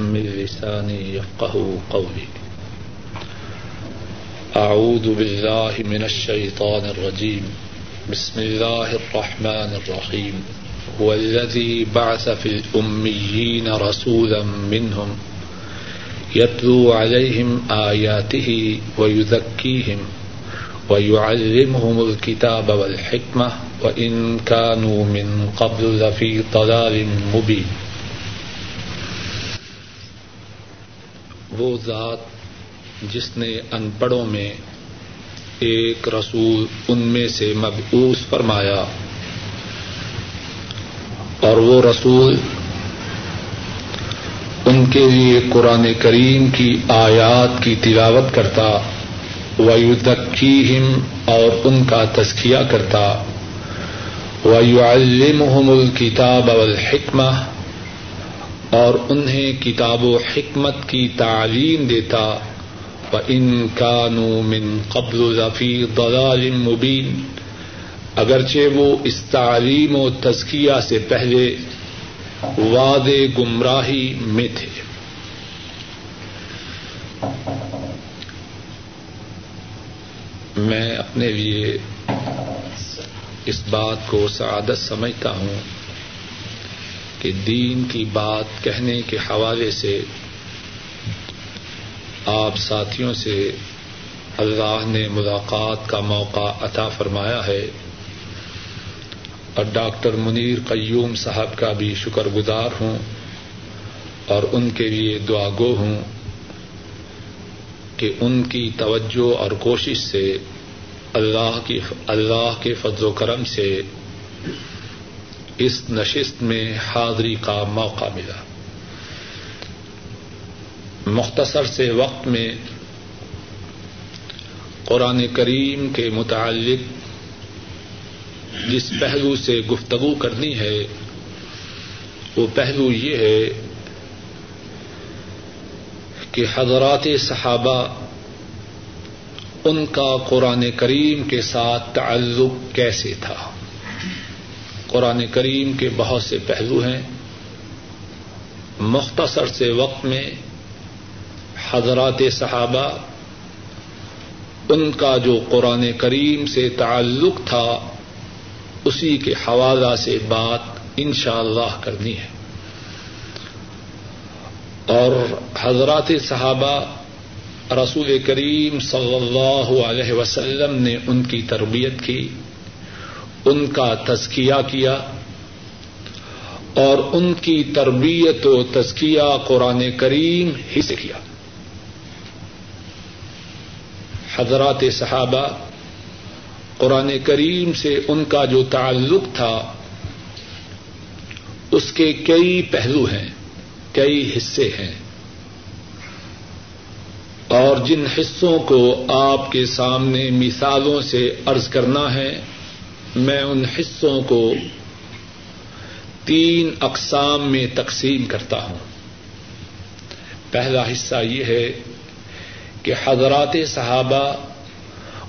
من لساني يفقه قولي. أعوذ بالله من الشيطان الرجيم. بسم الله الرحمن الرحيم. هو الذي بعث في الأميين رسولا منهم يتلو عليهم آياته ويذكيهم ويعلمهم الكتاب والحكمة وإن كانوا من قبل لفي ضلال مبين. وہ ذات جس نے ان پڑھوں میں ایک رسول ان میں سے مبعوث فرمایا اور وہ رسول ان کے لیے قرآن کریم کی آیات کی تلاوت کرتا ویدکیہم اور ان کا تزکیہ کرتا، ویعلمہم الکتاب والحکمہ اور انہیں کتاب و حکمت کی تعلیم دیتا۔ و ان کانوا من قبل ذفی ضلال مبین اگرچہ وہ اس تعلیم و تزکیہ سے پہلے واد گمراہی میں تھے۔ میں اپنے لیے اس بات کو سعادت سمجھتا ہوں۔ کہ دین کی بات کہنے کے حوالے سے آپ ساتھیوں سے اللہ نے ملاقات کا موقع عطا فرمایا ہے اور ڈاکٹر منیر قیوم صاحب کا بھی شکر گزار ہوں اور ان کے لیے دعا گو ہوں کہ ان کی توجہ اور کوشش سے اللہ کی اللہ کے فضل و کرم سے اس نشست میں حاضری کا موقع ملا۔ مختصر سے وقت میں قرآن کریم کے متعلق جس پہلو سے گفتگو کرنی ہے، وہ پہلو یہ ہے کہ حضرات صحابہ ان کا قرآن کریم کے ساتھ تعلق کیسے تھا۔ قرآن کریم کے بہت سے پہلو ہیں۔ مختصر سے وقت میں حضرات صحابہ، ان کا جو قرآن کریم سے تعلق تھا، اسی کے حوالہ سے بات ان شاء اللہ کرنی ہے۔ اور حضرات صحابہ، رسول کریم صلی اللہ علیہ وسلم نے ان کی تربیت کی۔ ان کا تزکیہ کیا اور ان کی تربیت و تزکیہ قرآن کریم ہی سے کیا۔ حضرات صحابہ، قرآن کریم سے ان کا جو تعلق تھا، اس کے کئی پہلو ہیں، کئی حصے ہیں۔ اور جن حصوں کو آپ کے سامنے مثالوں سے ارض کرنا ہے میں ان حصوں کو تین اقسام میں تقسیم کرتا ہوں۔ پہلا حصہ یہ ہے کہ حضرات صحابہ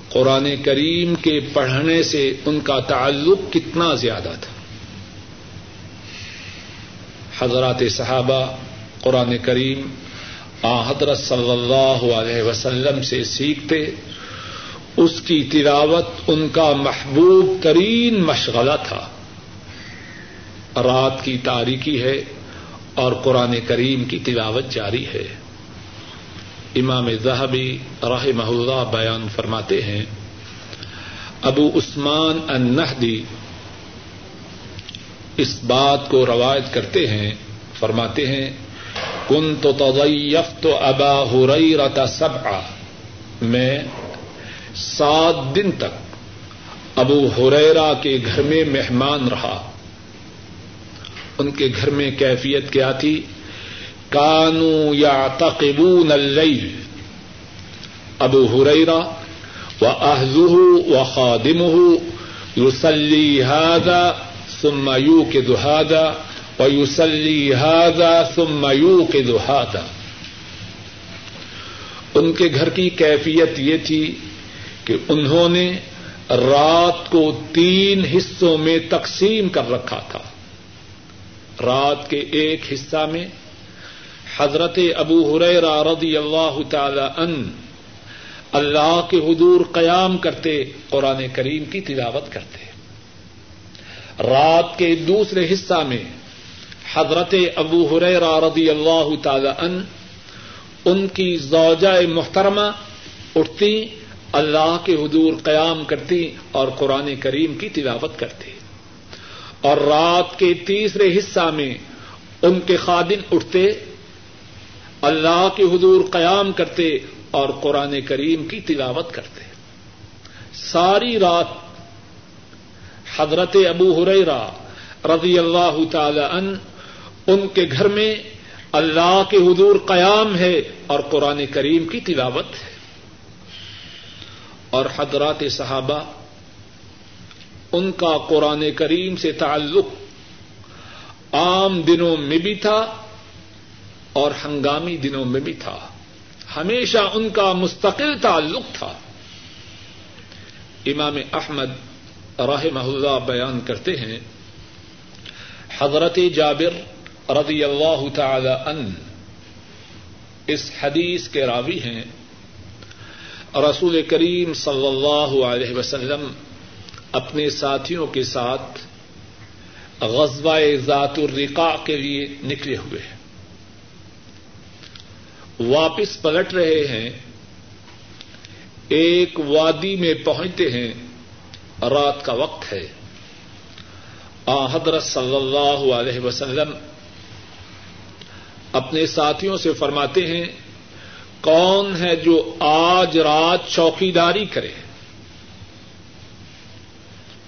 قرآن کریم کے پڑھنے سے ان کا تعلق کتنا زیادہ تھا۔ حضرات صحابہ قرآن کریم آ حضرت صلی اللہ علیہ وسلم سے سیکھتے۔ اس کی تلاوت ان کا محبوب ترین مشغلہ تھا۔ رات کی تاریخی ہے اور قرآن کریم کی تلاوت جاری ہے۔ امام زہبی راہ اللہ بیان فرماتے ہیں، ابو عثمان النحدی اس بات کو روایت کرتے ہیں، فرماتے ہیں کن تو تضیف تو ابا ہو رہی رہتا سب میں سات دن تک ابو ہریرا کے گھر میں مہمان رہا۔ ان کے گھر میں کیفیت کیا تھی؟ کانو یا تقبون اللیل۔ ابو ہریرا و اہزہ و خادمہ یوسلی ہادا ثم یو کے دہادا و یوسلی ہادا ثم یو کے دہادا ان کے گھر کی کیفیت یہ تھی کہ انہوں نے رات کو تین حصوں میں تقسیم کر رکھا تھا۔ رات کے ایک حصہ میں حضرت ابو حریرہ رضی اللہ تعالی ان اللہ کے حضور قیام کرتے، قرآن کریم کی تلاوت کرتے۔ رات کے دوسرے حصہ میں حضرت ابو حریرہ رضی اللہ تعالی ان ان کی زوجہ محترمہ اٹھتی اللہ کے حضور قیام کرتی اور قرآن کریم کی تلاوت کرتی اور رات کے تیسرے حصہ میں ان کے خادم اٹھتے، اللہ کے حضور قیام کرتے اور قرآن کریم کی تلاوت کرتے۔ ساری رات حضرت ابو ہریرا رضی اللہ تعالی ان ان کے گھر میں اللہ کے حضور قیام ہے اور قرآن کریم کی تلاوت ہے۔ اور حضرات صحابہ، ان کا قرآن کریم سے تعلق عام دنوں میں بھی تھا اور ہنگامی دنوں میں بھی تھا۔ ہمیشہ ان کا مستقل تعلق تھا۔ امام احمد راہ اللہ بیان کرتے ہیں، حضرت جابر رضی اللہ تعالی ان اس حدیث کے راوی ہیں۔ رسول کریم صلی اللہ علیہ وسلم اپنے ساتھیوں کے ساتھ غزوہ ذات الرقاع کے لیے نکلے ہوئے ہیں۔ واپس پلٹ رہے ہیں، ایک وادی میں پہنچتے ہیں، رات کا وقت ہے۔ آ، حضرت صلی اللہ علیہ وسلم اپنے ساتھیوں سے فرماتے ہیں کون ہے جو آج رات چوکیداری کرے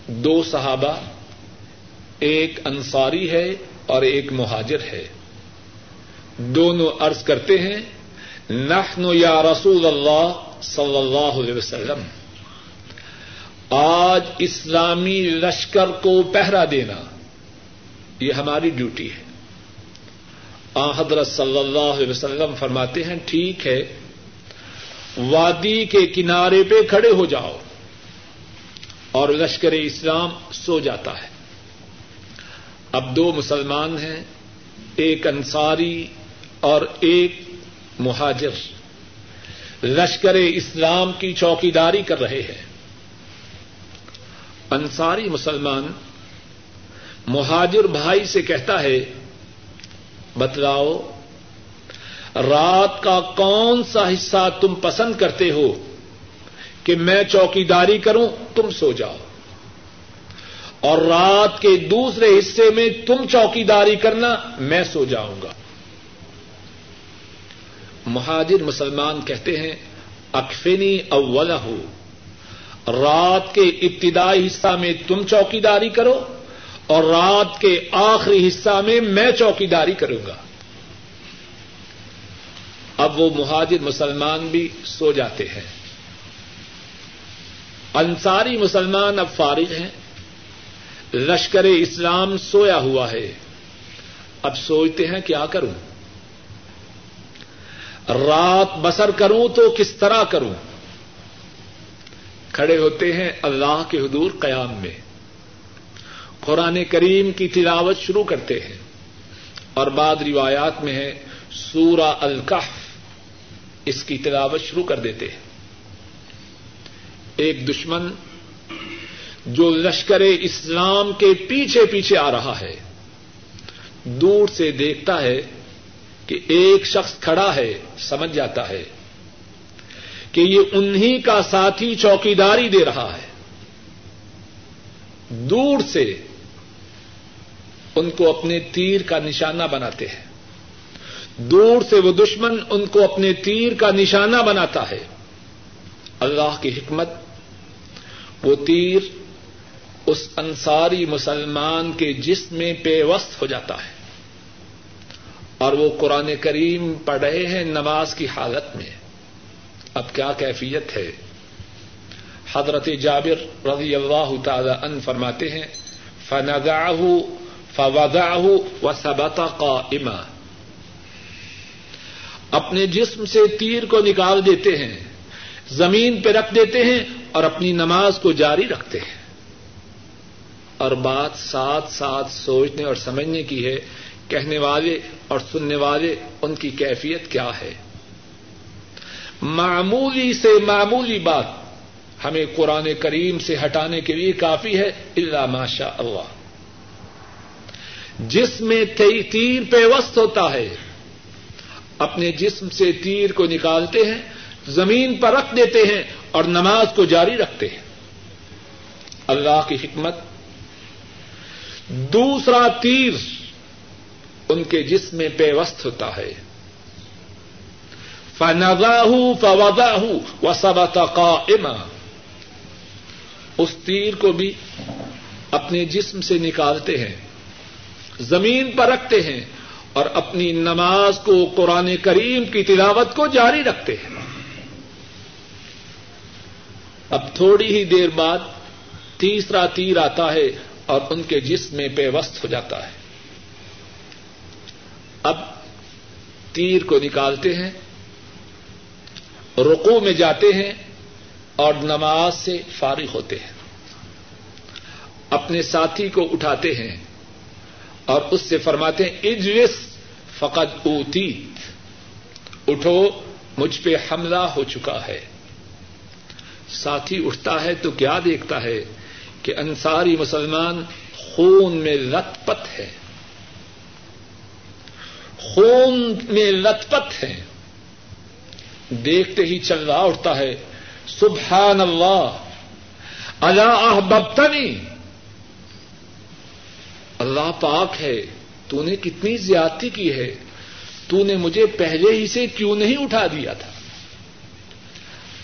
دو صحابہ، ایک انصاری ہے اور ایک مہاجر ہے۔ دونوں عرض کرتے ہیں نحن یا رسول اللہ صلی اللہ علیہ وسلم، آج اسلامی لشکر کو پہرا دینا، یہ ہماری ڈیوٹی ہے۔ آ، حضرت صلی اللہ علیہ وسلم فرماتے ہیں، ٹھیک ہے، وادی کے کنارے پہ کھڑے ہو جاؤ اور لشکر اسلام سو جاتا ہے۔ اب دو مسلمان ہیں، ایک انصاری اور ایک مہاجر۔ لشکر اسلام کی چوکیداری کر رہے ہیں۔ انصاری مسلمان مہاجر بھائی سے کہتا ہے بتلاؤ، رات کا کون سا حصہ تم پسند کرتے ہو کہ میں چوکیداری کروں، تم سو جاؤ۔ اور رات کے دوسرے حصے میں تم چوکیداری کرنا، میں سو جاؤں گا۔ مہاجر مسلمان کہتے ہیں، اکفنی اول ہو رات کے ابتدائی حصہ میں تم چوکیداری کرو اور رات کے آخری حصہ میں میں چوکیداری کروں گا۔ اب وہ مہاجر مسلمان بھی سو جاتے ہیں۔ انصاری مسلمان اب فارغ ہیں۔ لشکر اسلام سویا ہوا ہے۔ اب سوچتے ہیں کیا کروں۔ رات بسر کروں تو کس طرح کروں۔ کھڑے ہوتے ہیں اللہ کے حضور قیام میں۔ قرآن کریم کی تلاوت شروع کرتے ہیں۔ اور بعد روایات میں ہے، سورہ الکف اس کی تلاوت شروع کر دیتے ہیں۔ ایک دشمن جو لشکر اسلام کے پیچھے پیچھے آ رہا ہے، دور سے دیکھتا ہے کہ ایک شخص کھڑا ہے، سمجھ جاتا ہے کہ یہ انہی کا ساتھی چوکیداری دے رہا ہے۔ دور سے ان کو اپنے تیر کا نشانہ بناتے ہیں۔ دور سے وہ دشمن ان کو اپنے تیر کا نشانہ بناتا ہے۔ اللہ کی حکمت، وہ تیر اس انصاری مسلمان کے جسم میں پیوست ہو جاتا ہے۔ اور وہ قرآن کریم پڑھ رہے ہیں نماز کی حالت میں۔ اب کیا کیفیت ہے؟ حضرت جابر رضی اللہ تعالی ان فرماتے ہیں فنگاہ فوضعه وثبت قائما۔ اپنے جسم سے تیر کو نکال دیتے ہیں، زمین پہ رکھ دیتے ہیں اور اپنی نماز کو جاری رکھتے ہیں۔ اور بات ساتھ ساتھ سوچنے اور سمجھنے کی ہے، کہنے والے اور سننے والے ان کی کیفیت کیا ہے۔ معمولی سے معمولی بات ہمیں قرآن کریم سے ہٹانے کے لیے کافی ہے اللہ ماشاء اللہ۔ جس میں تیر پیوست ہوتا ہے۔ اپنے جسم سے تیر کو نکالتے ہیں، زمین پر رکھ دیتے ہیں اور نماز کو جاری رکھتے ہیں۔ اللہ کی حکمت۔ دوسرا تیر ان کے جسم میں پیوست ہوتا ہے۔ فنغاہ فوضاہ وثبت قائما۔ اس تیر کو بھی اپنے جسم سے نکالتے ہیں۔ زمین پر رکھتے ہیں اور اپنی نماز کو قرآن کریم کی تلاوت کو جاری رکھتے ہیں۔ اب تھوڑی ہی دیر بعد تیسرا تیر آتا ہے اور ان کے جسم میں پیوست ہو جاتا ہے۔ اب تیر کو نکالتے ہیں رقو میں جاتے ہیں اور نماز سے فارغ ہوتے ہیں۔ اپنے ساتھی کو اٹھاتے ہیں اور اس سے فرماتے ہیں اجوس فقط اوتیت۔ اٹھو، مجھ پہ حملہ ہو چکا ہے۔ ساتھی اٹھتا ہے تو کیا دیکھتا ہے کہ انصاری مسلمان خون میں لت پت ہے۔ خون میں لت پت ہے۔ دیکھتے ہی چل رہا اٹھتا ہے، سبحان اللہ اللہ ببتنی اللہ پاک ہے تو نے کتنی زیادتی کی ہے۔ تو نے مجھے پہلے ہی سے کیوں نہیں اٹھا دیا تھا؟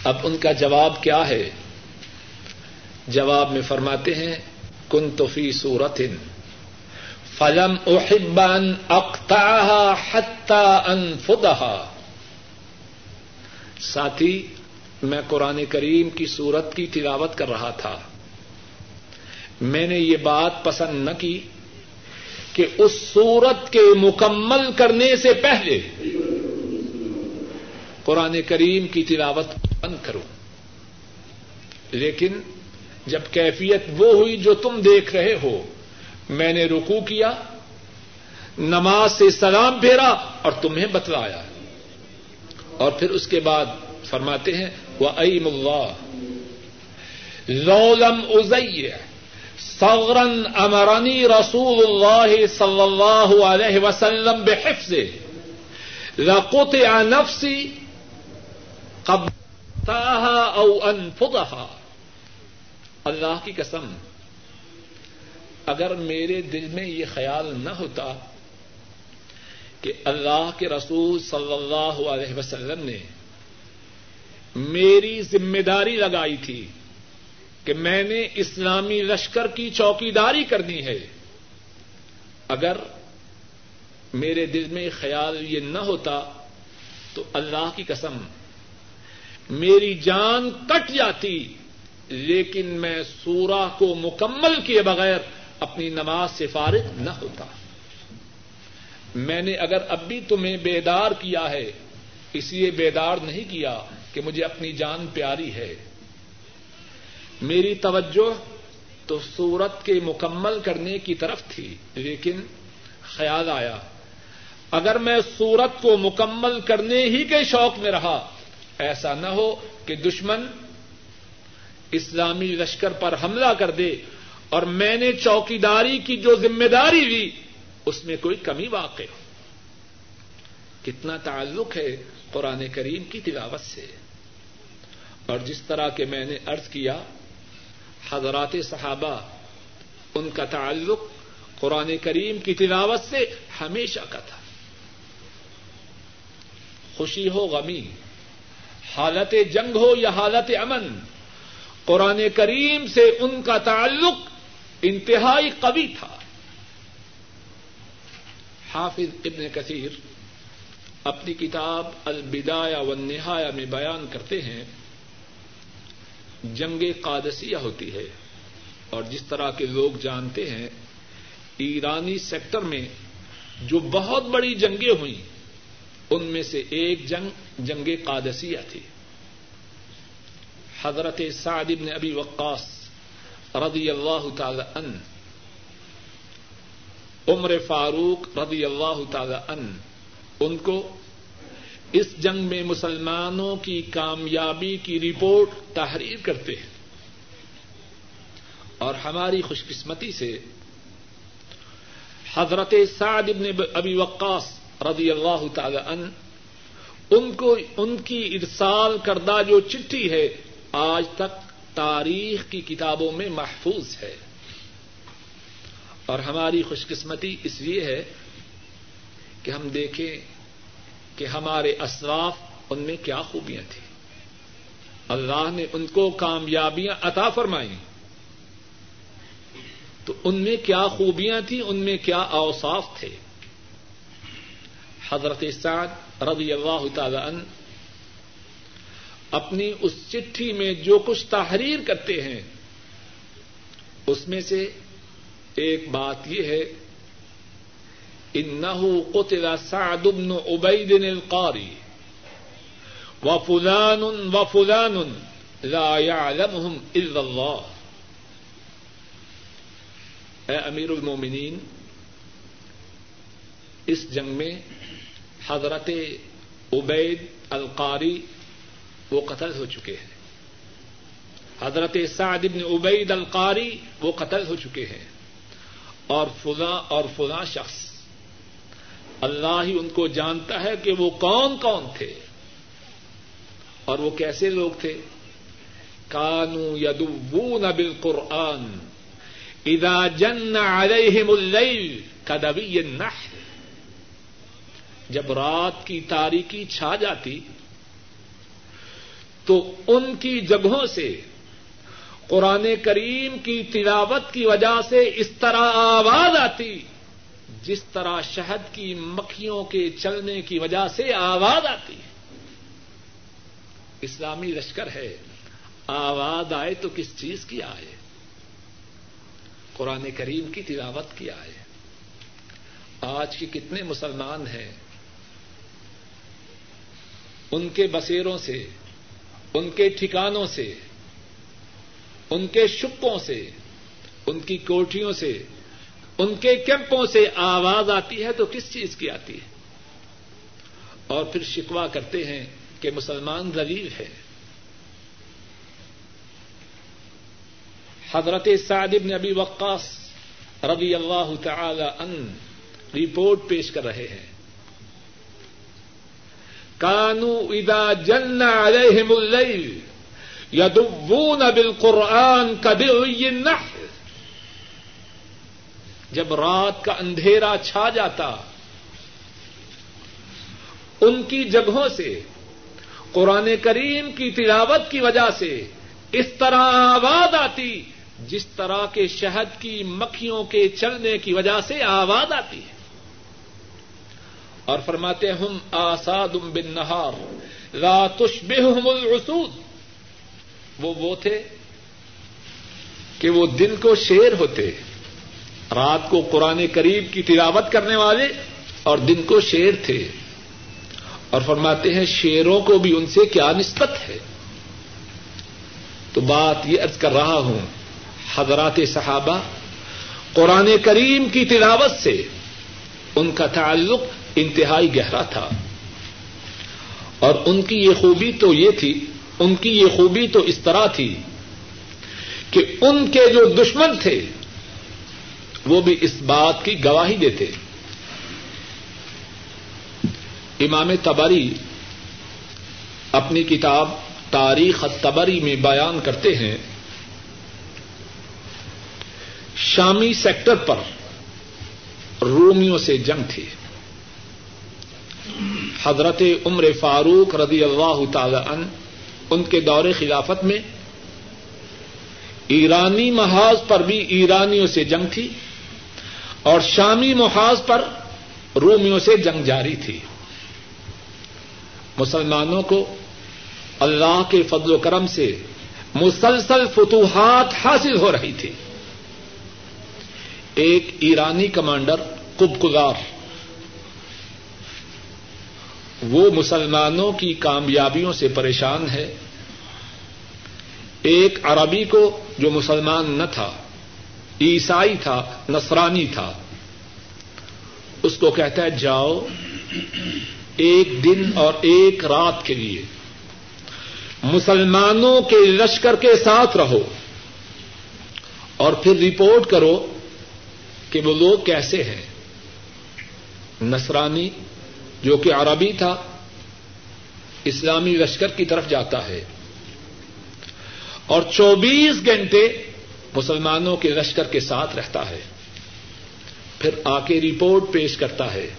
اب ان کا جواب کیا ہے؟ جواب میں فرماتے ہیں کن توفی سورت فلم احبان اختہ حتہ انفدہ ساتھی، میں قرآن کریم کی سورت کی تلاوت کر رہا تھا۔ میں نے یہ بات پسند نہ کی کہ اس سورت کے مکمل کرنے سے پہلے قرآن کریم کی تلاوت بند کروں لیکن جب کیفیت وہ ہوئی جو تم دیکھ رہے ہو، میں نے رکو کیا، نماز سے سلام پھیرا اور تمہیں بتلایا۔ اور پھر اس کے بعد فرماتے ہیں وہ عیم اللہ لولم ازئی سورن امرانی رسول اللہ صلی اللہ علیہ وسلم بحفظ لقط نفسی قبطاها او انفضها اللہ کی قسم، اگر میرے دل میں یہ خیال نہ ہوتا کہ اللہ کے رسول صلی اللہ علیہ وسلم نے میری ذمہ داری لگائی تھی کہ میں نے اسلامی لشکر کی چوکی داری کرنی ہے۔ اگر میرے دل میں خیال یہ نہ ہوتا تو اللہ کی قسم، میری جان کٹ جاتی، لیکن میں سورہ کو مکمل کیے بغیر اپنی نماز سے فارغ نہ ہوتا۔ میں نے اگر اب بھی تمہیں بیدار کیا ہے، اس لیے بیدار نہیں کیا کہ مجھے اپنی جان پیاری ہے۔ میری توجہ تو سورت کے مکمل کرنے کی طرف تھی، لیکن خیال آیا۔ اگر میں سورت کو مکمل کرنے ہی کے شوق میں رہا، ایسا نہ ہو کہ دشمن اسلامی لشکر پر حملہ کر دے اور میں نے چوکیداری کی جو ذمہ داری لی، اس میں کوئی کمی واقع ہو۔ کتنا تعلق ہے قرآن کریم کی تلاوت سے۔ اور جس طرح کے میں نے ارض کیا حضرات صحابہ، ان کا تعلق قرآن کریم کی تلاوت سے ہمیشہ کا تھا۔ خوشی ہو، غمی۔ حالت جنگ ہو یا حالت امن، قرآن کریم سے ان کا تعلق انتہائی قوی تھا۔ حافظ ابن کثیر اپنی کتاب البدایا و نہایا میں بیان کرتے ہیں۔ جنگ قادسیہ ہوتی ہے۔ اور جس طرح کے لوگ جانتے ہیں، ایرانی سیکٹر میں جو بہت بڑی جنگیں ہوئیں، ان میں سے ایک جنگ جنگ قادسیہ تھی۔ حضرت سعد بن ابی وقاص رضی اللہ تعالی ان عمر فاروق رضی اللہ تعالی ان ان کو اس جنگ میں مسلمانوں کی کامیابی کی رپورٹ تحریر کرتے ہیں۔ اور ہماری خوش قسمتی سے حضرت سعد ابن ابی وقاص رضی اللہ تعالی ان ان کو ان کی ارسال کردہ جو چٹھی ہے، آج تک تاریخ کی کتابوں میں محفوظ ہے۔ اور ہماری خوش قسمتی اس لیے ہے کہ ہم دیکھیں کہ ہمارے اسراف ان میں کیا خوبیاں تھیں۔ اللہ نے ان کو کامیابیاں عطا فرمائی تو ان میں کیا خوبیاں تھیں، ان میں کیا اوصاف تھے۔ حضرت سعد رضی اللہ تعالی عنہ اپنی اس چٹھی میں جو کچھ تحریر کرتے ہیں، اس میں سے ایک بات یہ ہے انه قتل سعد بن عبید القاری وفلان وفلان لا يعلمهم الا اللہ اے امیر المومنین، اس جنگ میں حضرت عبید القاری وہ قتل ہو چکے ہیں۔ حضرت سعد بن عبید القاری وہ قتل ہو چکے ہیں۔ اور فلاں اور فلاں شخص اللہ ہی ان کو جانتا ہے کہ وہ کون کون تھے اور وہ کیسے لوگ تھے؟ کانو یدبون بالقرآن اذا جن علیہم اللیل کدوی النحل جب رات کی تاریکی چھا جاتی تو ان کی جگہوں سے قرآن کریم کی تلاوت کی وجہ سے اس طرح آواز آتی جس طرح شہد کی مکھیوں کے چلنے کی وجہ سے آواز آتی ہے۔ اسلامی لشکر ہے، آواز آئے تو کس چیز کی آئے؟ قرآن کریم کی تلاوت کی آئے۔ آج کے کتنے مسلمان ہیں، ان کے بسیروں سے، ان کے ٹھکانوں سے، ان کے شپوں سے، ان کی کوٹھیوں سے ان کے کیمپوں سے آواز آتی ہے تو کس چیز کی آتی ہے؟ اور پھر شکوا کرتے ہیں کہ مسلمان ذلیل ہے۔ حضرت سعد بن ابی وقاص رضی اللہ تعالی ان رپورٹ پیش کر رہے ہیں۔ کانو ادا جن علیہم اللیل یدبون بالقرآن کدی النحل جب رات کا اندھیرا چھا جاتا، ان کی جگہوں سے، قرآن کریم کی تلاوت کی وجہ سے اس طرح آواز آتی، جس طرح کے شہد کی مکھیوں کے چلنے کی وجہ سے آواز آتی ہے۔ اور فرماتے ہم آساد بن نہار راتش الرسود وہ وہ تھے کہ وہ دن کو شیر ہوتے۔ رات کو قرآن قریب کی تلاوت کرنے والے اور دن کو شیر تھے اور فرماتے ہیں شیروں کو بھی ان سے کیا نسبت ہے؟ تو بات یہ ارض کر رہا ہوں، حضرات صحابہ، قرآن کریم کی تلاوت سے ان کا تعلق انتہائی گہرا تھا۔ اور ان کی یہ خوبی تو یہ تھی، ان کی یہ خوبی تو اس طرح تھی کہ ان کے جو دشمن تھے وہ بھی اس بات کی گواہی دیتے۔ امام تبری اپنی کتاب تاریخ تبری میں بیان کرتے ہیں۔ شامی سیکٹر پر رومیوں سے جنگ تھی۔ حضرت عمر فاروق رضی اللہ تعالی عنہ ان کے دور خلافت میں ایرانی محاذ پر بھی ایرانیوں سے جنگ تھی۔ اور شامی محاذ پر رومیوں سے جنگ جاری تھی۔ مسلمانوں کو اللہ کے فضل و کرم سے مسلسل فتوحات حاصل ہو رہی تھی۔ ایک ایرانی کمانڈر کب کزار وہ مسلمانوں کی کامیابیوں سے پریشان ہے۔ ایک عربی کو جو مسلمان نہ تھا عیسائی تھا، نصرانی تھا۔ اس کو کہتا ہے، جاؤ ایک دن اور ایک رات کے لیے مسلمانوں کے لشکر کے ساتھ رہو اور پھر رپورٹ کرو کہ وہ لوگ کیسے ہیں۔ نصرانی جو کہ عربی تھا، اسلامی لشکر کی طرف جاتا ہے۔ اور چوبیس گھنٹے مسلمانوں کے لشکر کے ساتھ رہتا ہے۔ پھر آ کے رپورٹ پیش کرتا ہے۔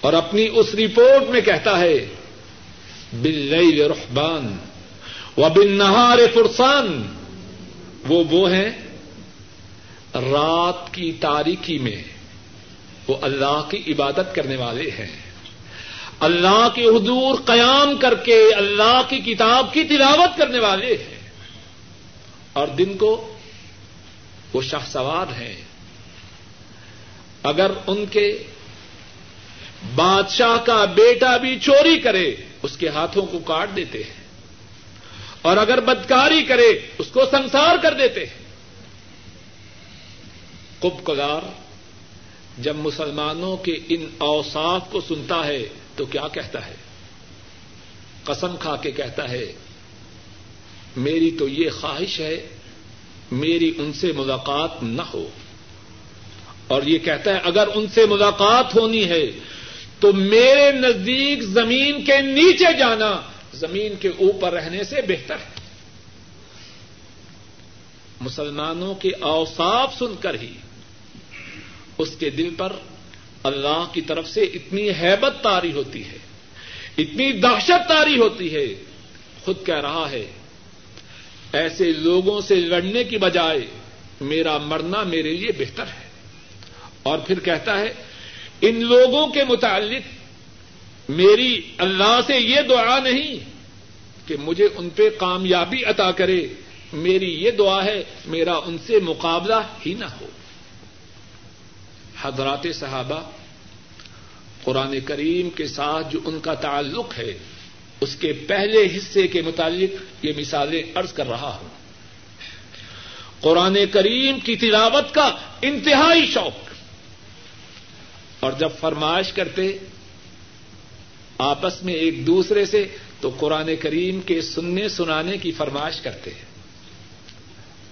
اور اپنی اس رپورٹ میں کہتا ہے بل رحبان و بن نہار فرسان۔ وہ وہ ہیں رات کی تاریخی میں۔ وہ اللہ کی عبادت کرنے والے ہیں۔ اللہ کے حضور قیام کر کے اللہ کی کتاب کی تلاوت کرنے والے ہیں۔ اور دن کو وہ شاہ سوار ہیں۔ اگر ان کے بادشاہ کا بیٹا بھی چوری کرے، اس کے ہاتھوں کو کاٹ دیتے ہیں۔ اور اگر بدکاری کرے، اس کو سنسار کر دیتے ہیں۔ کب کدار جب مسلمانوں کے ان اوساف کو سنتا ہے تو کیا کہتا ہے؟ قسم کھا کے کہتا ہے میری تو یہ خواہش ہے میری ان سے ملاقات نہ ہو۔ اور یہ کہتا ہے، اگر ان سے ملاقات ہونی ہے تو میرے نزدیک زمین کے نیچے جانا زمین کے اوپر رہنے سے بہتر ہے۔ مسلمانوں کے اوساف سن کر ہی اس کے دل پر اللہ کی طرف سے اتنی حیبت تاری ہوتی ہے، اتنی دہشت تاری ہوتی ہے۔ خود کہہ رہا ہے ایسے لوگوں سے لڑنے کی بجائے میرا مرنا میرے لیے بہتر ہے۔ اور پھر کہتا ہے، ان لوگوں کے متعلق میری اللہ سے یہ دعا نہیں کہ مجھے ان پہ کامیابی عطا کرے۔ میری یہ دعا ہے، میرا ان سے مقابلہ ہی نہ ہو۔ حضرات صحابہ، قرآن کریم کے ساتھ جو ان کا تعلق ہے اس کے پہلے حصے کے متعلق یہ مثالیں ارض کر رہا ہوں۔ قرآن کریم کی تلاوت کا انتہائی شوق۔ اور جب فرمائش کرتے آپس میں ایک دوسرے سے تو قرآن کریم کے سننے سنانے کی فرمائش کرتے ہیں۔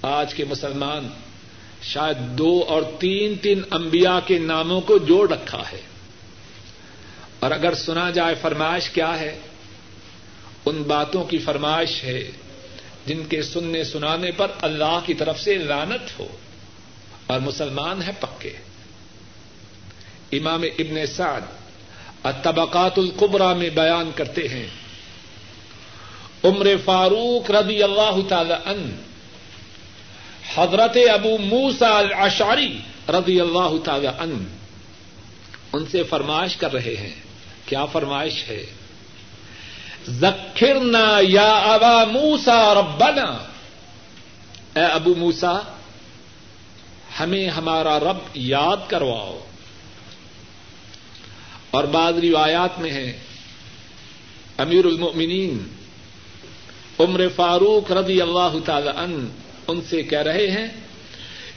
آج کے مسلمان شاید دو اور تین تین انبیاء کے ناموں کو جوڑ رکھا ہے۔ اور اگر سنا جائے فرمائش کیا ہے ان باتوں کی فرمائش ہے جن کے سننے سنانے پر اللہ کی طرف سے لانت ہو اور مسلمان ہے پکے۔ امام ابن سعد الطبقات القبرا میں بیان کرتے ہیں، عمر فاروق رضی اللہ تعالی ان حضرت ابو موسا الاشاری رضی اللہ تعالی ان ان سے فرمائش کر رہے ہیں۔ کیا فرمائش ہے؟ ذکرنا یا ابا موسا ربنا۔ اے ابو موسا ہمیں ہمارا رب یاد کرواؤ۔ اور بعض روایات میں ہے امیر المؤمنین، عمر فاروق رضی اللہ تعالی ان ان سے کہہ رہے ہیں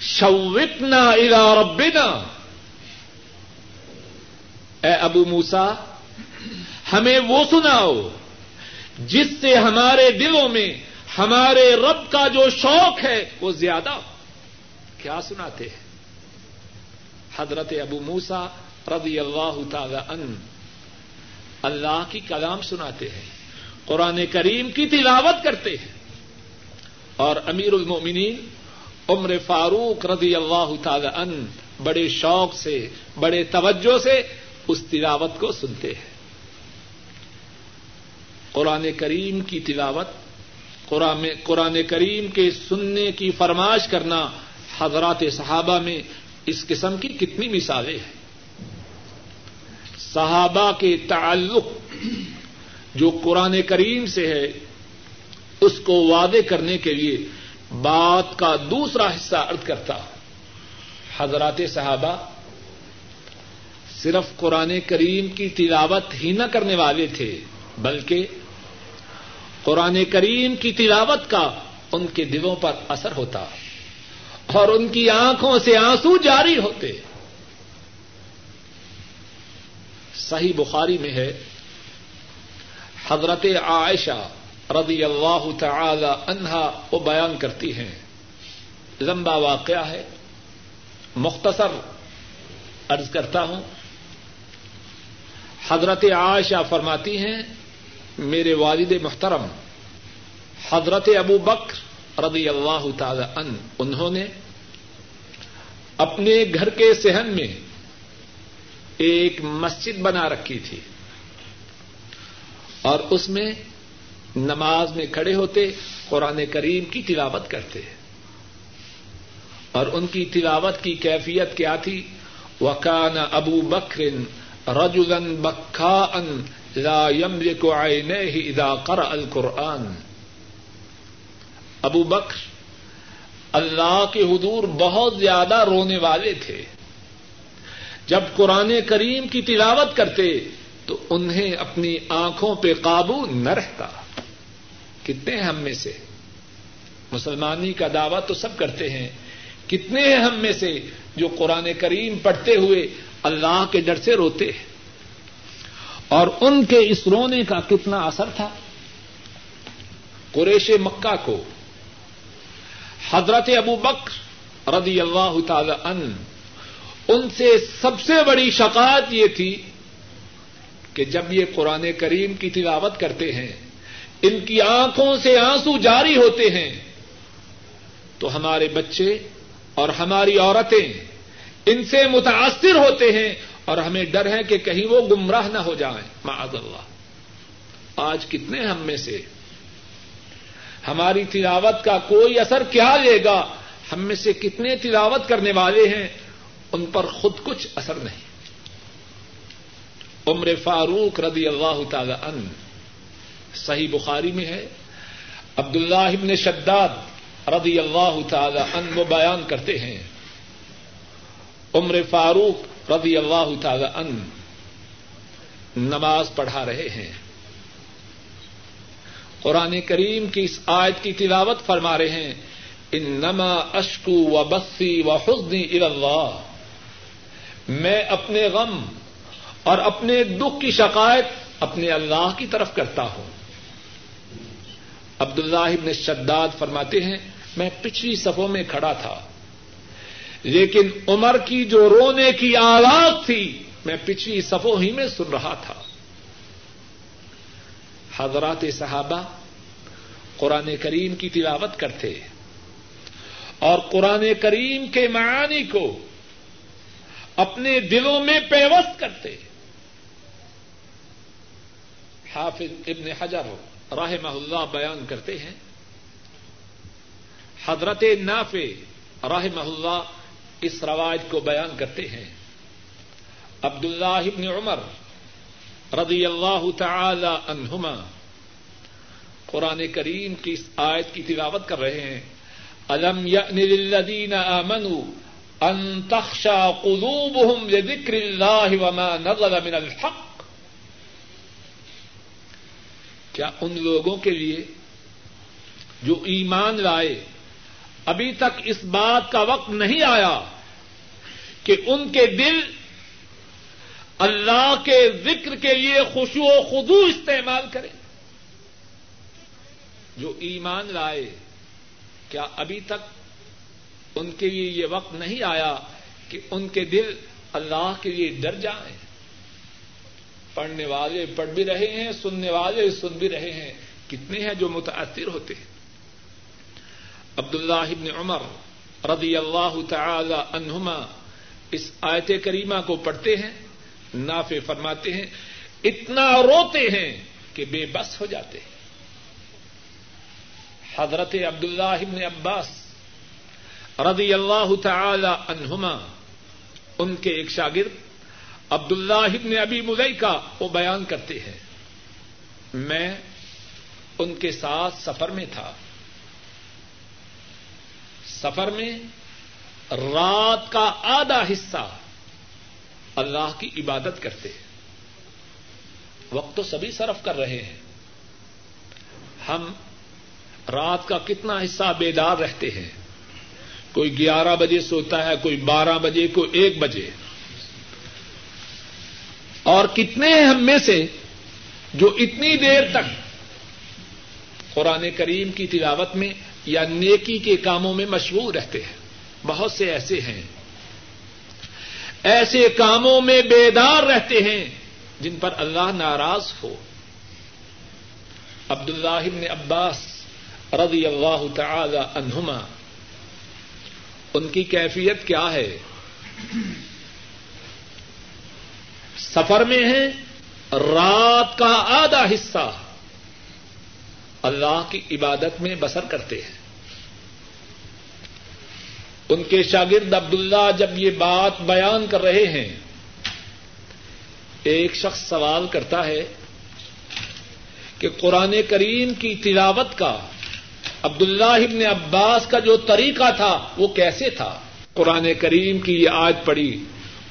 شوتنا الا ربنا۔ اے ابو موسا ہمیں وہ سناؤ جس سے ہمارے دلوں میں ہمارے رب کا جو شوق ہے وہ زیادہ کیا سناتے ہیں؟ حضرت ابو موسا رضی اللہ تعالی ان اللہ کی کلام سناتے ہیں، قرآن کریم کی تلاوت کرتے ہیں۔ اور امیر المومنین عمر فاروق رضی اللہ تعالی ان بڑے شوق سے، بڑے توجہ سے اس تلاوت کو سنتے ہیں۔ قرآن کریم کی تلاوت، قرآن کریم کے سننے کی فرمائش کرنا حضرات صحابہ میں اس قسم کی کتنی مثالیں ہیں۔ صحابہ کے تعلق جو قرآن کریم سے ہے، اس کو وعدے کرنے کے لیے بات کا دوسرا حصہ ارد کرتا حضرات صحابہ، صرف قرآن کریم کی تلاوت ہی نہ کرنے والے تھے، بلکہ قرآن کریم کی تلاوت کا ان کے دلوں پر اثر ہوتا اور ان کی آنکھوں سے آنسو جاری ہوتے۔ صحیح بخاری میں ہے، حضرت عائشہ رضی اللہ تعالی عنہا وہ بیان کرتی ہیں۔ لمبا واقعہ ہے، مختصر عرض کرتا ہوں۔ حضرت عائشہ فرماتی ہیں میرے والد محترم، حضرت ابو بکر رضی اللہ تعالی ان انہوں نے اپنے گھر کے صحن میں ایک مسجد بنا رکھی تھی اور اس میں نماز میں کھڑے ہوتے قرآن کریم کی تلاوت کرتے۔ اور ان کی تلاوت کی کیفیت کیا تھی؟ وکان ابو بکر رجلا بکا لا يملك عينيه اذا قرأ القرآن. ابو بکر اللہ کے حضور بہت زیادہ رونے والے تھے. جب قرآن کریم کی تلاوت کرتے تو انہیں اپنی آنکھوں پہ قابو نہ رہتا. کتنے ہیں ہم میں سے؟ مسلمانی کا دعوی تو سب کرتے ہیں. کتنے ہیں ہم میں سے جو قرآن کریم پڑھتے ہوئے اللہ کے ڈر سے روتے ہیں؟ اور ان کے اس رونے کا کتنا اثر تھا؟ قریش مکہ کو۔ حضرت ابو بکر رضی اللہ تعالی ان ان سے سب سے بڑی شکایت یہ تھی کہ جب یہ قرآن کریم کی تلاوت کرتے ہیں، ان کی آنکھوں سے آنسو جاری ہوتے ہیں، تو ہمارے بچے اور ہماری عورتیں ان سے متاثر ہوتے ہیں اور ہمیں ڈر ہے کہ کہیں وہ گمراہ نہ ہو جائیں معاذ اللہ۔ آج کتنے ہم میں سے ہماری تلاوت کا کوئی اثر کیا لے گا؟ ہم میں سے کتنے تلاوت کرنے والے ہیں؟ ان پر خود کچھ اثر نہیں۔ عمر فاروق رضی اللہ تعالی ان صحیح بخاری میں ہے۔ عبد اللہ شداد رضی اللہ تعالی ان وہ بیان کرتے ہیں۔ عمر فاروق رضی اللہ تعالی ان نماز پڑھا رہے ہیں۔ قرآن کریم کی اس آیت کی تلاوت فرما رہے ہیں ان نما اشکو و بسی و حسنی اللہ میں اپنے غم اور اپنے دکھ کی شکایت اپنے اللہ کی طرف کرتا ہوں۔ عبد اللہ شداد فرماتے ہیں، میں پچھلی صفوں میں کھڑا تھا۔ لیکن عمر کی جو رونے کی آواز تھی، میں پچھلی صفوں ہی میں سن رہا تھا۔ حضرات صحابہ قرآن کریم کی تلاوت کرتے اور قرآن کریم کے معانی کو اپنے دلوں میں پیوست کرتے۔ حافظ ابن حجر راہ اللہ بیان کرتے ہیں۔ حضرت نافع راہ اللہ اس رواج کو بیان کرتے ہیں۔ عبد اللہ ابن عمر رضی اللہ تعالی عنہما قرآن کریم کی اس آیت کی تلاوت کر رہے ہیں۔ الم للذین آمنوا ان تخشى قلوبهم لذکر اللہ وما نزل من الحق۔ کیا ان لوگوں کے لیے جو ایمان لائے ابھی تک اس بات کا وقت نہیں آیا کہ ان کے دل اللہ کے ذکر کے لیے خوشو و خدو استعمال کریں۔ جو ایمان لائے، کیا ابھی تک ان کے لیے یہ وقت نہیں آیا کہ ان کے دل اللہ کے لیے ڈر جائیں؟ پڑھنے والے پڑھ بھی رہے ہیں، سننے والے سن بھی رہے ہیں۔ کتنے ہیں جو متاثر ہوتے ہیں؟ عبد اللہ ابن عمر رضی اللہ تعالی عنہما اس آیت کریمہ کو پڑھتے ہیں، نافع فرماتے ہیں، اتنا روتے ہیں کہ بے بس ہو جاتے ہیں۔ حضرت عبد اللہ ابن عباس رضی اللہ تعالی عنہما، ان کے ایک شاگرد عبد اللہ ابن ابی مدئی کا وہ بیان کرتے ہیں۔ میں ان کے ساتھ سفر میں تھا۔ سفر میں رات کا آدھا حصہ اللہ کی عبادت کرتے ہیں۔ وقت تو سبھی صرف کر رہے ہیں۔ ہم رات کا کتنا حصہ بیدار رہتے ہیں۔ کوئی گیارہ بجے سوتا ہے، کوئی بارہ بجے، کوئی ایک بجے۔ اور کتنے ہیں ہم میں سے جو اتنی دیر تک قرآن کریم کی تلاوت میں یا نیکی کے کاموں میں مشغول رہتے ہیں۔ بہت سے ایسے ہیں۔ ایسے کاموں میں بیدار رہتے ہیں جن پر اللہ ناراض ہو۔ عبد اللہ نے عباس رضی اللہ تعالی عنہما، ان کی کیفیت کیا ہے؟ سفر میں ہے رات کا آدھا حصہ اللہ کی عبادت میں بسر کرتے ہیں۔ ان کے شاگرد عبداللہ جب یہ بات بیان کر رہے ہیں، ایک شخص سوال کرتا ہے کہ قرآن کریم کی تلاوت کا، عبداللہ ابن عباس کا جو طریقہ تھا، وہ کیسے تھا؟ قرآن کریم کی یہ آج پڑی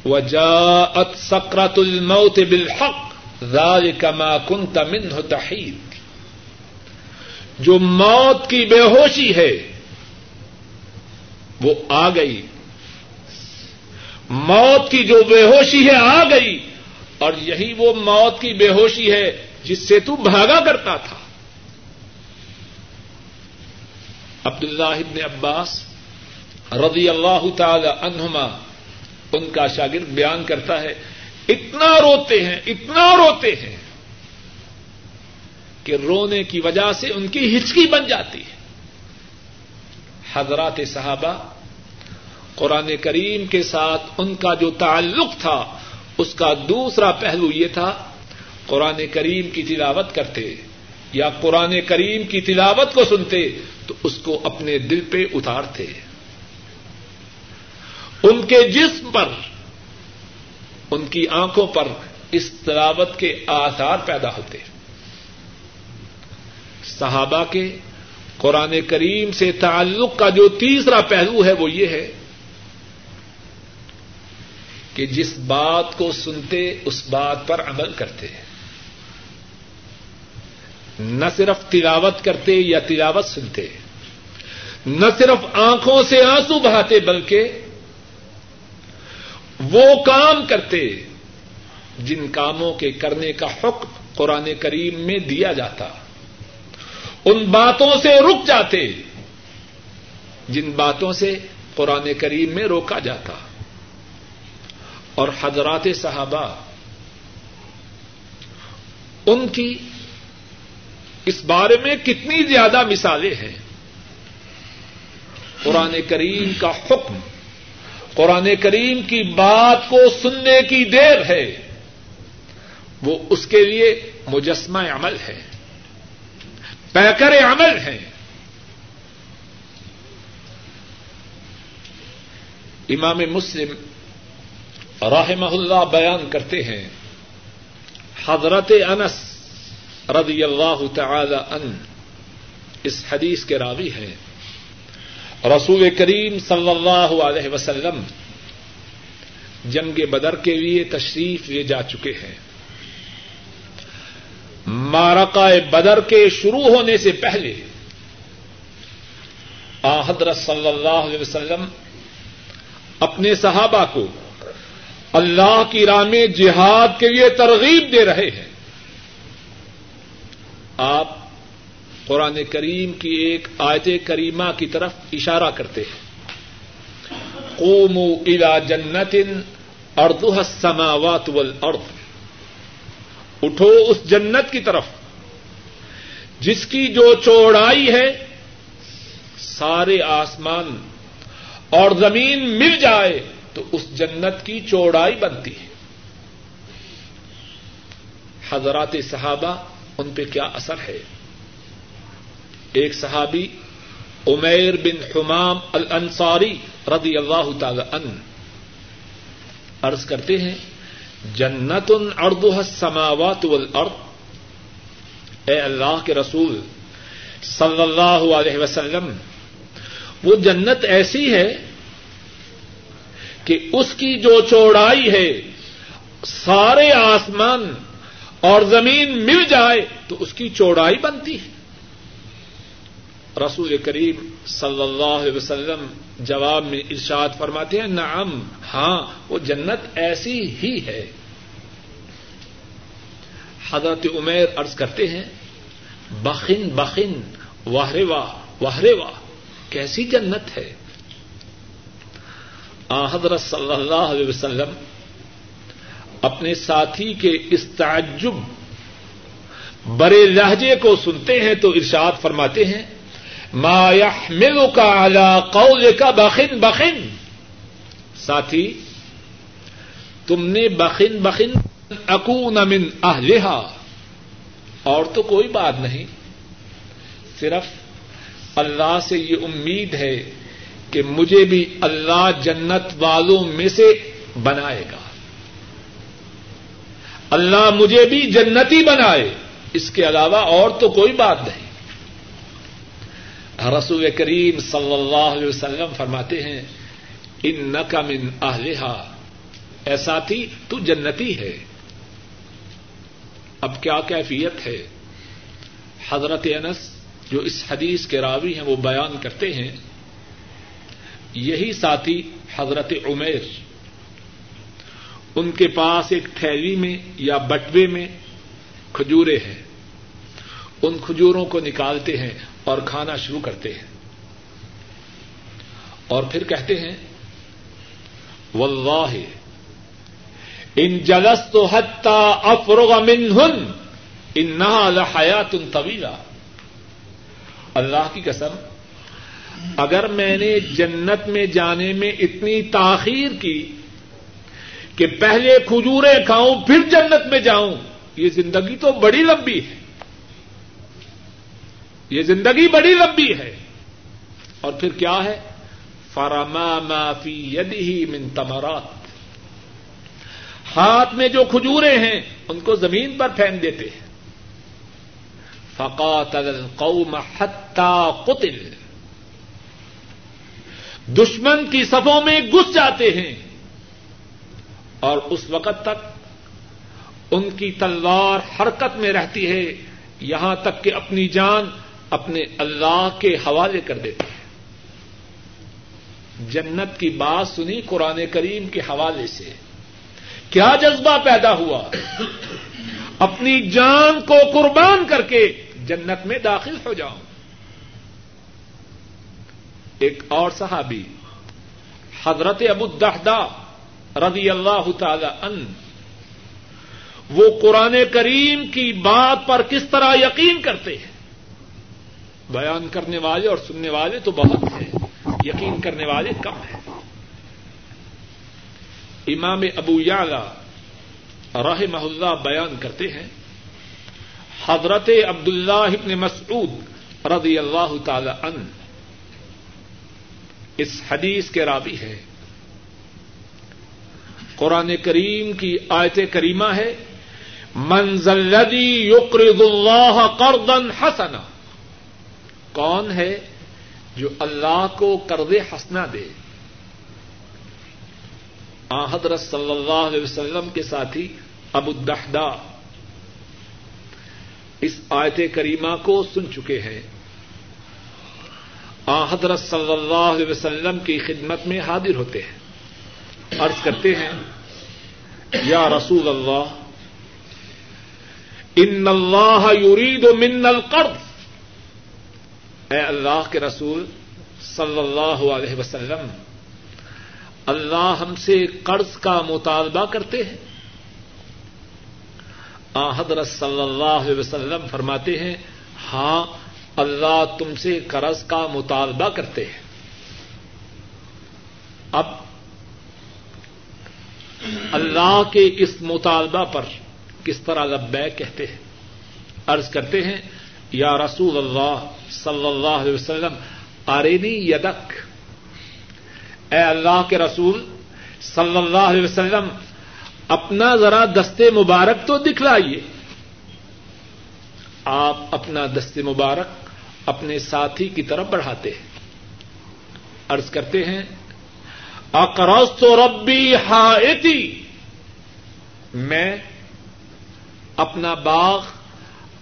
وجاءت سکرت الموت بالحق، ذلك ما كنت منه تحید جو موت کی بے ہوشی ہے، وہ آ گئی۔ موت کی جو بے ہوشی ہے، آ گئی۔ اور یہی وہ موت کی بے ہوشی ہے، جس سے تو بھاگا کرتا تھا۔ عبد اللہ ابن عباس رضی اللہ تعالی عنہما ان کا شاگرد بیان کرتا ہے، اتنا روتے ہیں، اتنا روتے ہیں۔ کہ رونے کی وجہ سے ان کی ہچکی بن جاتی ہے۔ حضرات صحابہ، قرآن کریم کے ساتھ ان کا جو تعلق تھا، اس کا دوسرا پہلو یہ تھا، قرآن کریم کی تلاوت کرتے یا قرآن کریم کی تلاوت کو سنتے تو اس کو اپنے دل پہ اتارتے۔ ان کے جسم پر، ان کی آنکھوں پر اس تلاوت کے آثار پیدا ہوتے۔ صحابہ کے قرآن کریم سے تعلق کا جو تیسرا پہلو ہے وہ یہ ہے کہ جس بات کو سنتے اس بات پر عمل کرتے نہ صرف تلاوت کرتے یا تلاوت سنتے، نہ صرف آنکھوں سے آنسو بہاتے، بلکہ وہ کام کرتے جن کاموں کے کرنے کا حکم قرآن کریم میں دیا جاتا۔ ان باتوں سے رک جاتے جن باتوں سے قرآن کریم میں روکا جاتا اور حضرات صحابہ ان کی اس بارے میں کتنی زیادہ مثالیں ہیں قرآن کریم کا حکم قرآن کریم کی بات کو سننے کی دیر ہے وہ اس کے لیے مجسمہ عمل ہے پیکر عمل ہیں امام مسلم رحمہ اللہ بیان کرتے ہیں۔ حضرت انس رضی اللہ تعالی ان اس حدیث کے راوی ہیں۔ رسول کریم صلی اللہ علیہ وسلم جنگ بدر کے لیے تشریف لے جا چکے ہیں۔ مارکا بدر کے شروع ہونے سے پہلے حضرت صلی اللہ علیہ وسلم اپنے صحابہ کو اللہ کی راہ میں جہاد کے لیے ترغیب دے رہے ہیں۔ آپ قرآن کریم کی ایک آیت کریمہ کی طرف اشارہ کرتے ہیں۔ قوموا الى جنت اردوہ السماوات والارض۔ اٹھو اس جنت کی طرف۔ جس کی جو چوڑائی ہے، سارے آسمان اور زمین مل جائے تو اس جنت کی چوڑائی بنتی ہے۔ حضرات صحابہ، ان پہ کیا اثر ہے؟ ایک صحابی، عمیر بن حمام الانصاری رضی اللہ تعالی ان عرض کرتے ہیں جنت ان اردو سماوات والارض۔ اے اللہ کے رسول صلی اللہ علیہ وسلم، وہ جنت ایسی ہے کہ اس کی جو چوڑائی ہے، سارے آسمان اور زمین مل جائے تو اس کی چوڑائی بنتی۔ ہے رسول کریم صلی اللہ علیہ وسلم جواب میں ارشاد فرماتے ہیں، نعم ہاں وہ جنت ایسی ہی ہے۔ حضرت عمیر عرض کرتے ہیں، بخن بخن واہرے واہ واہرے واہ، کیسی جنت ہے۔ آ، حضرت صلی اللہ علیہ وسلم اپنے ساتھی کے اس تعجب بڑے لہجے کو سنتے ہیں تو ارشاد فرماتے ہیں ما يحملك على قولك بخن بخن ساتھی، تم نے بخن بخن اکون من اہلها اور تو کوئی بات نہیں، صرف اللہ سے یہ امید ہے کہ مجھے بھی اللہ جنت والوں میں سے بنائے گا۔ اللہ مجھے بھی جنتی بنائے۔ اس کے علاوہ اور تو کوئی بات نہیں۔ رسول کریم صلی اللہ علیہ وسلم فرماتے ہیں ان نقا من اہلہا. ایسا تھی تو جنتی ہے۔ اب کیا کیفیت ہے؟ حضرت انس، جو اس حدیث کے راوی ہیں، وہ بیان کرتے ہیں، یہی ساتھی حضرت عمیر۔ ان کے پاس ایک تھیلی میں یا بٹوے میں کھجورے ہیں۔ ان کھجوروں کو نکالتے ہیں۔ اور کھانا شروع کرتے ہیں۔ اور پھر کہتے ہیں، واللہ، ان جلس تو حتا افروغ منہن ان لحیات طویلہ۔ اللہ کی قسم، اگر میں نے جنت میں جانے میں اتنی تاخیر کی کہ پہلے کھجورے کھاؤں، پھر جنت میں جاؤں، یہ زندگی تو بڑی لمبی ہے۔ یہ زندگی بڑی لمبی ہے۔ اور پھر کیا ہے؟ فارما معافی یدی ہی من تمرات۔ ہاتھ میں جو کھجورے ہیں، ان کو زمین پر پھینک دیتے ہیں۔ فقات القوم حتى قتل۔ دشمن کی صفوں میں گس جاتے ہیں۔ اور اس وقت تک ان کی تلوار حرکت میں رہتی ہے۔ یہاں تک کہ اپنی جان اپنے اللہ کے حوالے کر دیتے ہیں۔ جنت کی بات سنی قرآن کریم کے حوالے سے۔ کیا جذبہ پیدا ہوا؟ اپنی جان کو قربان کر کے جنت میں داخل ہو جاؤں ایک اور صحابی، حضرت ابو الدہدا رضی اللہ تعالی ان وہ قرآن کریم کی بات پر کس طرح یقین کرتے ہیں؟ بیان کرنے والے اور سننے والے تو بہت ہیں۔ یقین کرنے والے کم ہیں۔ امام ابو یالا راہ محلہ بیان کرتے ہیں۔ حضرت عبد اللہ مسعود رضی اللہ تعالی ان اس حدیث کے راوی ہے قرآن کریم کی آیت کریمہ ہے منزلدی یقرض اللہ قرضا حسنا کون ہے جو اللہ کو قرض حسنا دے؟ حضرت صلی اللہ علیہ وسلم کے ساتھی ابو الدحدا اس آیت کریمہ کو سن چکے ہیں۔ آ، حضرت صلی اللہ علیہ وسلم کی خدمت میں حاضر ہوتے ہیں۔ عرض کرتے ہیں، یا رسول اللہ، ان اللہ یرید من القرض اے اللہ کے رسول صلی اللہ علیہ وسلم، اللہ ہم سے قرض کا مطالبہ کرتے ہیں۔ آ، حضرت صلی اللہ علیہ وسلم فرماتے ہیں ہاں اللہ تم سے قرض کا مطالبہ کرتے ہیں۔ اب، اللہ کے اس مطالبہ پر کس طرح لبے کہتے ہیں؟ عرض کرتے ہیں یا رسول اللہ صلی اللہ علیہ وسلم آرینی یدک اے اللہ کے رسول صلی اللہ علیہ وسلم اپنا ذرا دستے مبارک تو دکھلائیے۔ آپ اپنا دستے مبارک اپنے ساتھی کی طرف بڑھاتے ہیں۔ ارض کرتے ہیں اکرس تو ربی ہاتی میں اپنا باغ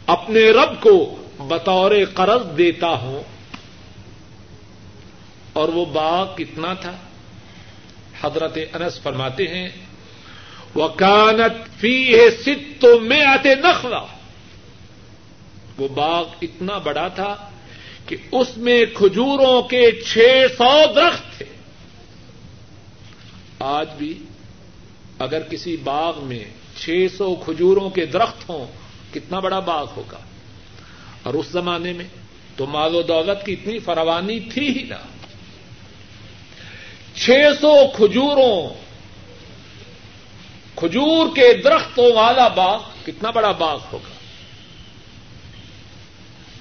اپنے رب کو بطور قرض دیتا ہوں۔ اور وہ باغ کتنا تھا؟ حضرت انس فرماتے ہیں وہ کانت فی ہے ست میں آتے نخلا وہ باغ اتنا بڑا تھا کہ اس میں کھجوروں کے چھ سو درخت تھے۔ آج بھی اگر کسی باغ میں چھ سو کھجوروں کے درخت ہوں کتنا بڑا باغ ہوگا۔ اور اس زمانے میں تو مال و دولت کی اتنی فروانی تھی ہی نہ۔ چھ سو کھجوروں، کھجور کے درختوں والا باغ کتنا بڑا باغ ہوگا۔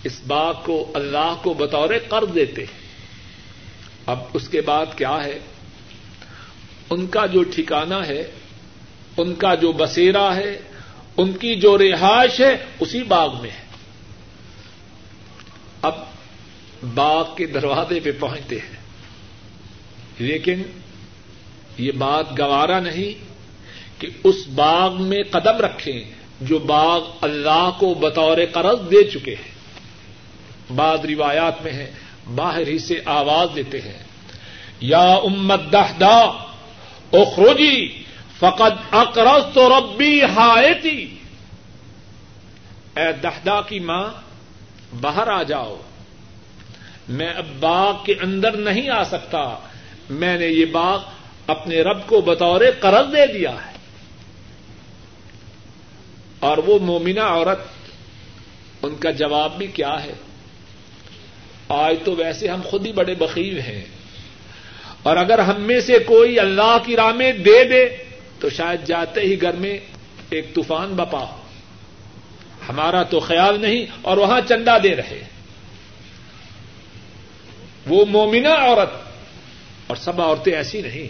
اس باغ کو اللہ کو بطور قرض دیتے۔ ہیں اب اس کے بعد کیا ہے؟ ان کا جو ٹھکانا ہے، ان کا جو بسیرا ہے ان کی جو رہائش ہے، اسی باغ میں ہے۔ اب باغ کے دروازے پہ پہنچتے ہیں۔ لیکن یہ بات گوارا نہیں کہ اس باغ میں قدم رکھیں جو باغ اللہ کو بطور قرض دے چکے ہیں۔ بعض روایات میں ہے باہر ہی سے آواز دیتے ہیں۔ یا امت دہدا اخروجی فقط اقرض تو ربی ہائے اے دہدا کی ماں، باہر آ جاؤ۔ میں اب باغ کے اندر نہیں آ سکتا۔ میں نے یہ باغ اپنے رب کو بطور قرض دے دیا ہے۔ اور وہ مومنا عورت، ان کا جواب بھی کیا ہے؟ آج تو ویسے ہم خود ہی بڑے بخیر ہیں۔ اور اگر ہم میں سے کوئی اللہ کی راہ میں دے دے تو شاید جاتے ہی گھر میں ایک طوفان بپا ہو۔ ہمارا تو خیال نہیں اور وہاں چندہ دے رہے۔ وہ مومنا عورت، اور سب عورتیں ایسی نہیں۔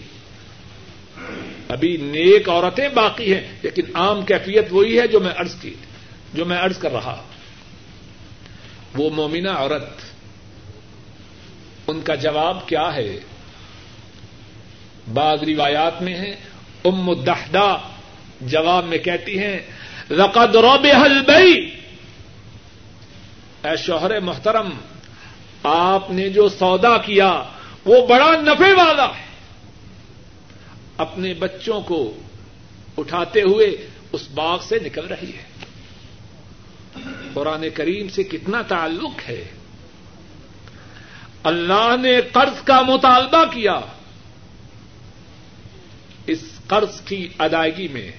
ابھی نیک عورتیں باقی ہیں، لیکن عام کیفیت وہی ہے جو میں ارض کی، جو میں ارض کر رہا۔ وہ مومنا عورت، ان کا جواب کیا ہے؟ بعض روایات میں ہے ام دہدا جواب میں کہتی ہیں رقد روب بئی اے شوہر محترم، آپ نے جو سودا کیا، وہ بڑا نفے والا ہے۔ اپنے بچوں کو اٹھاتے ہوئے اس باغ سے نکل رہی ہے۔ قرآن کریم سے کتنا تعلق ہے۔ اللہ نے قرض کا مطالبہ کیا۔ اس قرض کی ادائیگی میں،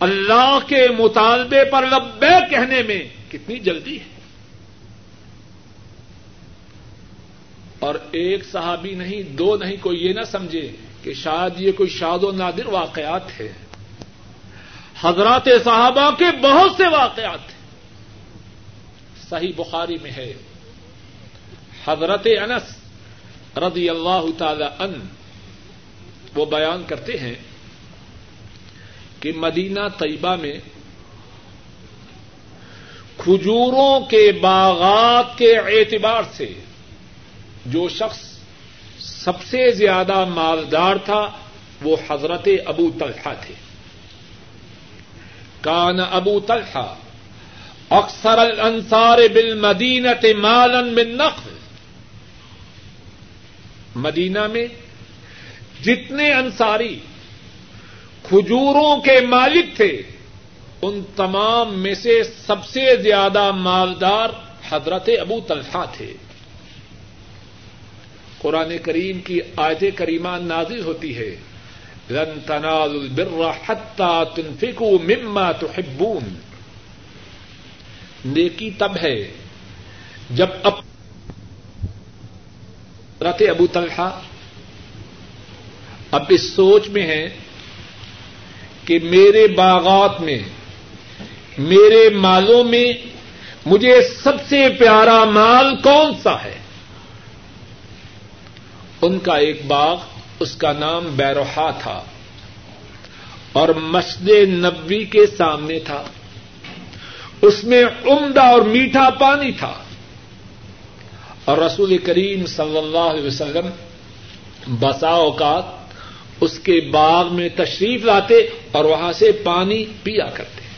اللہ کے مطالبے پر لبے کہنے میں کتنی جلدی ہے۔ اور ایک صحابی نہیں، دو نہیں، کوئی یہ نہ سمجھے کہ شاید یہ کوئی شاد و نادر واقعات ہے۔ حضرات صحابہ کے بہت سے واقعات ہیں۔ صحیح بخاری میں ہے۔ حضرت انس رضی اللہ تعالی ان وہ بیان کرتے ہیں کہ مدینہ طیبہ میں کھجوروں کے باغات کے اعتبار سے جو شخص سب سے زیادہ مالدار تھا، وہ حضرت ابو طلحہ تھے۔ کان ابو طلحہ اکثر الانصار بالمدینہ مالن من نقل مدینہ میں جتنے انصاری کھجوروں کے مالک تھے، ان تمام میں سے سب سے زیادہ مالدار حضرت ابو طلحہ تھے۔ قرآن کریم کی آیت کریمہ نازل ہوتی ہے، لن تنالوا البر حتى تنفقوا مما تحبون نیکی تب ہے جب اب رت ابو طلحہ اب اس سوچ میں ہے کہ میرے باغات میں، میرے مالوں میں مجھے سب سے پیارا مال کون سا ہے؟ ان کا ایک باغ، اس کا نام بیروہا تھا اور مسجد نبوی کے سامنے تھا۔ اس میں عمدہ اور میٹھا پانی تھا۔ اور رسول کریم صلی اللہ علیہ وسلم بسا اوقات اس کے باغ میں تشریف لاتے اور وہاں سے پانی پیا کرتے۔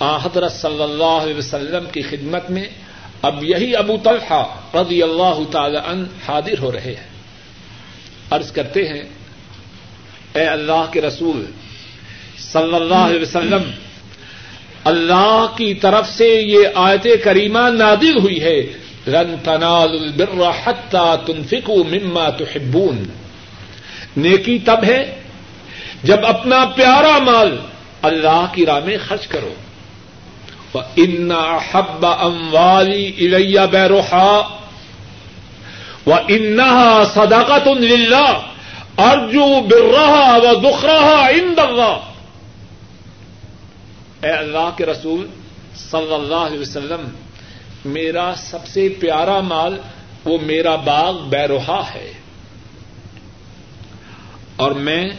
حضرت صلی اللہ علیہ وسلم کی خدمت میں اب یہی ابو طلحہ رضی اللہ تعالی عنہ حاضر ہو رہے ہیں۔ عرض کرتے ہیں، اے اللہ کے رسول صلی اللہ علیہ وسلم، اللہ کی طرف سے یہ آیت کریمہ نادل ہوئی ہے۔ رن تنال البر حتى تنفقوا مما تحبون۔ نیکی تب ہے جب اپنا پیارا مال اللہ کی راہ میں خرچ کرو۔ ان حب اموالی اریا بیروحا و انہا صداقت للہ ارجو برہا و دخرا ان اے اللہ کے رسول صلی اللہ علیہ وسلم میرا سب سے پیارا مال وہ میرا باغ بیروہا ہے۔ اور میں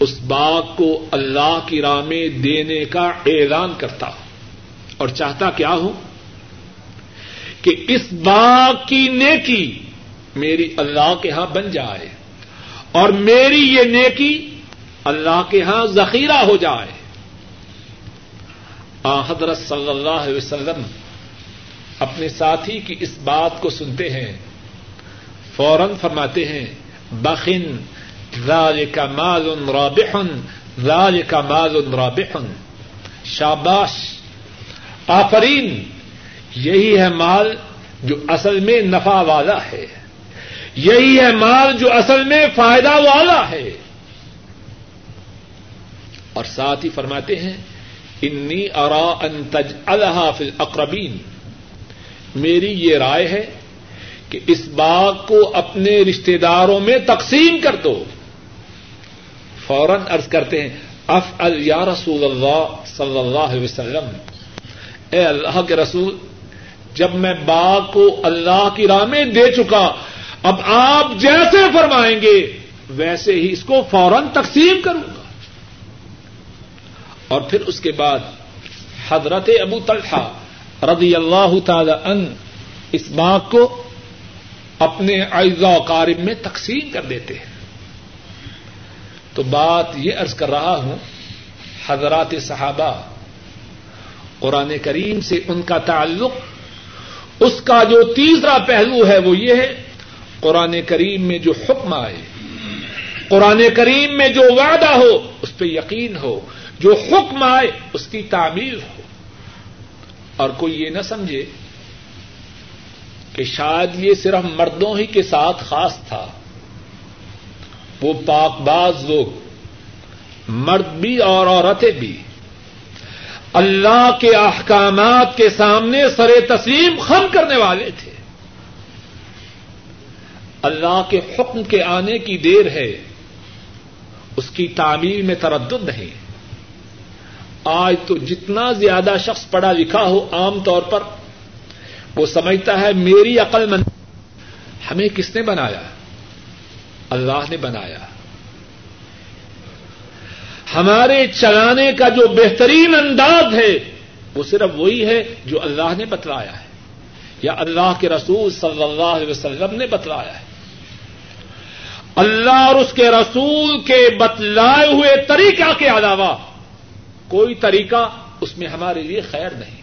اس باغ کو اللہ کی راہ میں دینے کا اعلان کرتا ہوں۔ اور چاہتا کیا ہوں؟ کہ اس باغ کی نیکی میری اللہ کے ہاں بن جائے اور میری یہ نیکی اللہ کے ہاں ذخیرہ ہو جائے۔ آ، حضرت صلی اللہ علیہ وسلم اپنے ساتھی کی اس بات کو سنتے ہیں۔ فوراً فرماتے ہیں، بخن، ذالک مال رابح، ذالک مال رابح۔ شاباش، آفرین، یہی ہے مال جو اصل میں نفع والا ہے۔ یہی ہے مال جو اصل میں فائدہ والا ہے۔ اور ساتھ ہی فرماتے ہیں، انی ارا ان تج الحاف اقربین میری یہ رائے ہے کہ اس باغ کو اپنے رشتے داروں میں تقسیم کر دو۔ فوراً ارض کرتے ہیں اف یا رسول اللہ صلی اللہ علیہ وسلم۔ اے اللہ کے رسول، جب میں باغ کو اللہ کی راہ میں دے چکا، اب آپ جیسے فرمائیں گے، ویسے ہی اس کو فوراً تقسیم کروں گا۔ اور پھر اس کے بعد حضرت ابو طلحہ رضی اللہ تعالی ان اس باغ کو اپنے اعزا و قارب میں تقسیم کر دیتے ہیں۔ تو بات یہ عرض کر رہا ہوں، حضرات صحابہ، قرآن کریم سے ان کا تعلق، اس کا جو تیسرا پہلو ہے وہ یہ ہے، قرآن کریم میں جو حکم آئے، قرآن کریم میں جو وعدہ ہو، اس پہ یقین ہو، جو حکم آئے، اس کی تعمیر ہو۔ اور کوئی یہ نہ سمجھے کہ شاید یہ صرف مردوں ہی کے ساتھ خاص تھا۔ وہ پاک باز لوگ، مرد بھی اور عورتیں بھی۔ اللہ کے احکامات کے سامنے سر تسلیم خم کرنے والے تھے۔ اللہ کے حکم کے آنے کی دیر ہے، اس کی تعمیر میں تردد نہیں۔ آج تو جتنا زیادہ شخص پڑھا لکھا ہو عام طور پر، وہ سمجھتا ہے میری عقل مند ہمیں کس نے بنایا؟ اللہ نے بنایا۔ ہمارے چلانے کا جو بہترین انداز ہے، وہ صرف وہی ہے جو اللہ نے بتلایا ہے۔ یا اللہ کے رسول صلی اللہ علیہ وسلم نے بتلایا ہے۔ اللہ اور اس کے رسول کے بتلائے ہوئے طریقہ کے علاوہ کوئی طریقہ اس میں ہمارے لیے خیر نہیں۔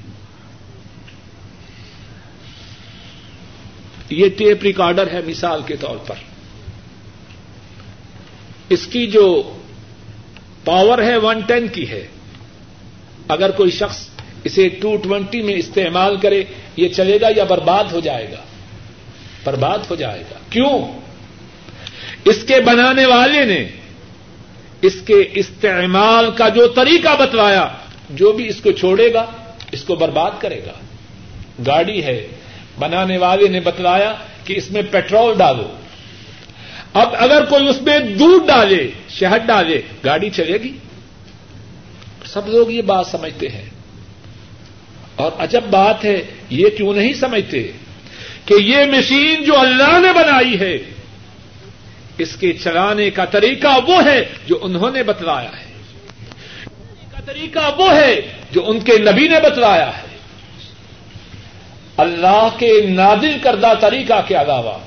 یہ ٹیپ ریکارڈر ہے مثال کے طور پر۔ اس کی جو پاور ہے ون ٹین کی ہے۔ اگر کوئی شخص اسے ٹو ٹوینٹی میں استعمال کرے، یہ چلے گا یا برباد ہو جائے گا؟ برباد ہو جائے گا۔ کیوں؟ اس کے بنانے والے نے اس کے استعمال کا جو طریقہ بتلایا، جو بھی اس کو چھوڑے گا، اس کو برباد کرے گا۔ گاڑی ہے، بنانے والے نے بتلایا کہ اس میں پیٹرول ڈالو۔ اب اگر کوئی اس میں دودھ ڈالے، شہد ڈالے، گاڑی چلے گی۔ سب لوگ یہ بات سمجھتے ہیں۔ اور عجب بات ہے، یہ کیوں نہیں سمجھتے کہ یہ مشین جو اللہ نے بنائی ہے اس کے چلانے کا طریقہ وہ ہے جو انہوں نے بتلایا ہے۔ کا طریقہ وہ ہے جو ان کے نبی نے بتلایا ہے۔ اللہ کے نادل کردہ طریقہ کے علاوہ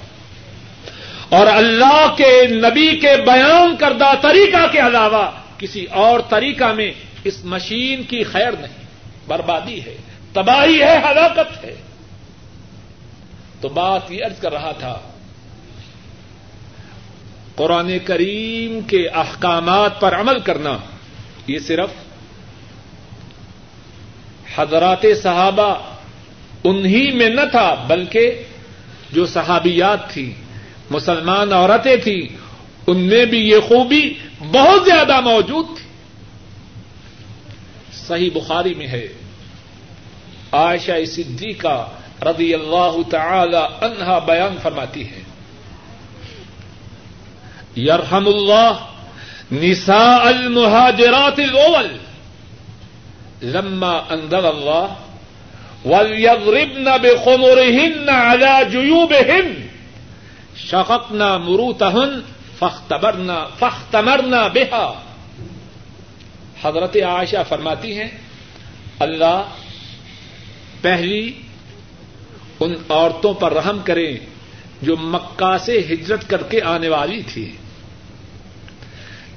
اور اللہ کے نبی کے بیان کردہ طریقہ کے علاوہ کسی اور طریقہ میں اس مشین کی خیر نہیں۔ بربادی ہے، تباہی ہے، ہلاکت ہے۔ تو بات یہ ارض کر رہا تھا قرآن کریم کے احکامات پر عمل کرنا، یہ صرف حضرات صحابہ انہی میں نہ تھا، بلکہ جو صحابیات تھی، مسلمان عورتیں تھیں، ان میں بھی یہ خوبی بہت زیادہ موجود تھی۔ صحیح بخاری میں ہے، عائشہ صدیقہ رضی اللہ تعالی عنہا بیان فرماتی ہے۔ یرحم اللہ نساء المہاجرات الاول. لما انزل اللہ وَلْيَضْرِبْنَ بِخُمُرِهِنَّ عَلَى جُيُوبِهِنَّ. شَقَقْنَا مُرُوتَهُنَّ فَاخْتَمَرْنَا فَاخْتَمَرْنَا بِهَا. حضرت عائشہ فرماتی ہیں، اللہ پہلی ان عورتوں پر رحم کریں جو مکہ سے ہجرت کر کے آنے والی تھی۔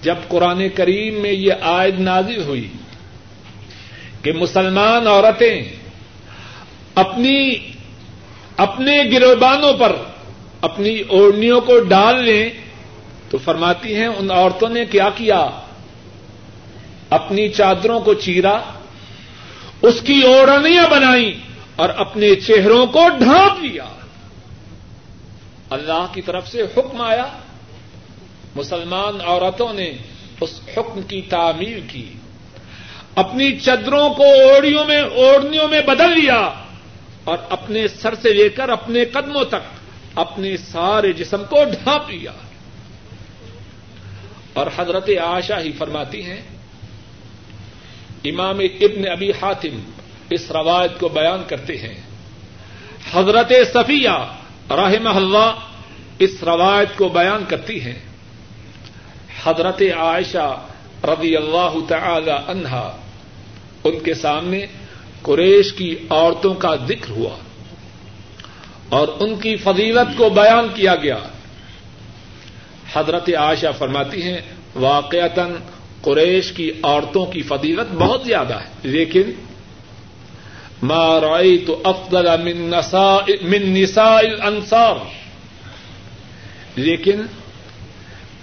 جب قرآن کریم میں یہ آیت نازل ہوئی کہ مسلمان عورتیں اپنی اپنے گروبانوں پر اپنی اوڑھنیوں کو ڈال لیں تو فرماتی ہیں ان عورتوں نے کیا کیا؟ اپنی چادروں کو چیرا، اس کی اوڑھنیاں بنائی اور اپنے چہروں کو ڈھانپ لیا۔ اللہ کی طرف سے حکم آیا۔ مسلمان عورتوں نے اس حکم کی تعمیر کی۔ اپنی چدروں کو اوڑیوں میں اوڑھنیوں میں بدل لیا اور اپنے سر سے لے کر اپنے قدموں تک اپنے سارے جسم کو ڈھانپ لیا۔ اور حضرت آشا ہی فرماتی ہیں، امام ابن ابی حاتم اس روایت کو بیان کرتے ہیں۔ حضرت صفیہ رحم اللہ اس روایت کو بیان کرتی ہیں۔ حضرت عائشہ رضی اللہ تعالی عنہا، ان کے سامنے قریش کی عورتوں کا ذکر ہوا اور ان کی فضیلت کو بیان کیا گیا۔ حضرت عائشہ فرماتی ہیں، واقعتاً قریش کی عورتوں کی فضیلت بہت زیادہ ہے، لیکن ما رأيت افضل من نساء من نساء الانصار لیکن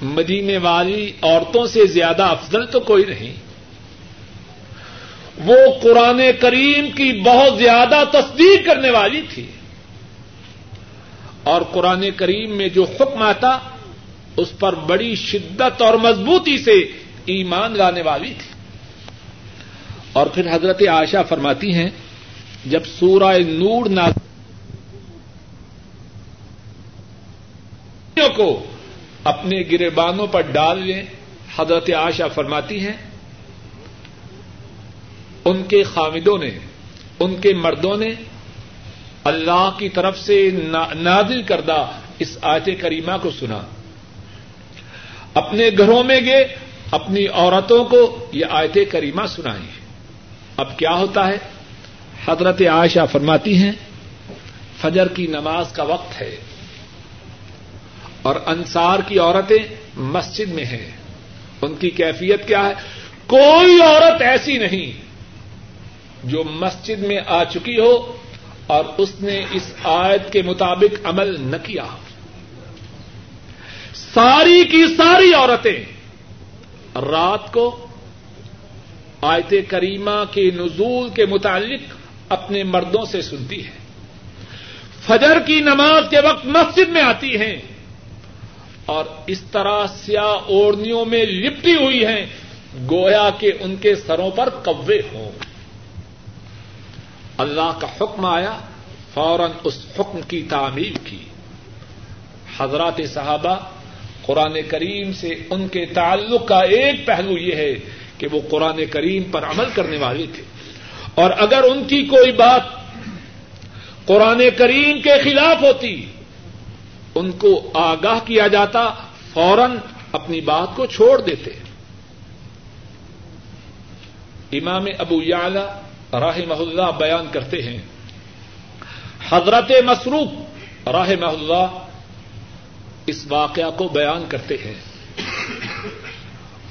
مدینے والی عورتوں سے زیادہ افضل تو کوئی نہیں. وہ قرآن کریم کی بہت زیادہ تصدیق کرنے والی تھی. اور قرآن کریم میں جو حکم آتا، اس پر بڑی شدت اور مضبوطی سے ایمان لانے والی تھی۔ اور پھر حضرت عائشہ فرماتی ہیں جب سورہ نور ناز کو اپنے گربانوں پر ڈال لیں، حضرت آشا فرماتی ہیں، ان کے خامدوں نے، ان کے مردوں نے اللہ کی طرف سے نادل کردہ اس آیت کریمہ کو سنا۔ اپنے گھروں میں گئے، اپنی عورتوں کو یہ آیت کریمہ سنائی۔ اب کیا ہوتا ہے؟ حضرت عائشہ فرماتی ہیں، فجر کی نماز کا وقت ہے اور انصار کی عورتیں مسجد میں ہیں۔ ان کی کیفیت کیا ہے؟ کوئی عورت ایسی نہیں جو مسجد میں آ چکی ہو اور اس نے اس آیت کے مطابق عمل نہ کیا۔ ساری کی ساری عورتیں رات کو آیت کریمہ کے نزول کے متعلق اپنے مردوں سے سنتی ہے۔ فجر کی نماز کے وقت مسجد میں آتی ہیں۔ اور اس طرح سیاہ اوڑھنیوں میں لپٹی ہوئی ہیں۔ گویا کہ ان کے سروں پر قبے ہوں۔ اللہ کا حکم آیا، فوراً اس حکم کی تعمیر کی۔ حضرات صحابہ، قرآن کریم سے ان کے تعلق کا ایک پہلو یہ ہے کہ وہ قرآن کریم پر عمل کرنے والے تھے۔ اور اگر ان کی کوئی بات قرآن کریم کے خلاف ہوتی، ان کو آگاہ کیا جاتا، فوراً اپنی بات کو چھوڑ دیتے۔ امام ابو یعلا راہ اللہ بیان کرتے ہیں۔ حضرت مسروف راہ اللہ اس واقعہ کو بیان کرتے ہیں۔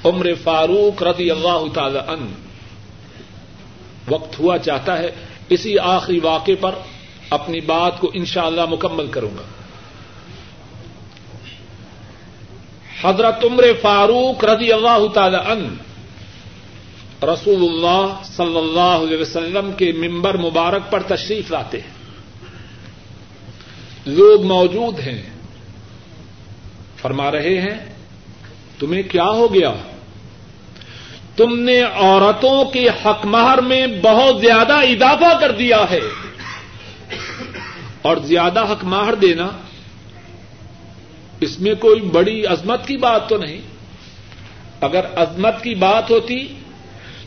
عمر فاروق رضی اللہ تعالی عنہ وقت ہوا چاہتا ہے، اسی آخری واقعے پر اپنی بات کو انشاءاللہ اللہ مکمل کروں گا۔ حضرت عمر فاروق رضی اللہ تعالی ان رسول اللہ صلی اللہ علیہ وسلم کے ممبر مبارک پر تشریف لاتے ہیں۔ لوگ موجود ہیں، فرما رہے ہیں، تمہیں کیا ہو گیا؟ تم نے عورتوں کے حق مہر میں بہت زیادہ اضافہ کر دیا ہے۔ اور زیادہ حق مہر دینا، اس میں کوئی بڑی عظمت کی بات تو نہیں۔ اگر عظمت کی بات ہوتی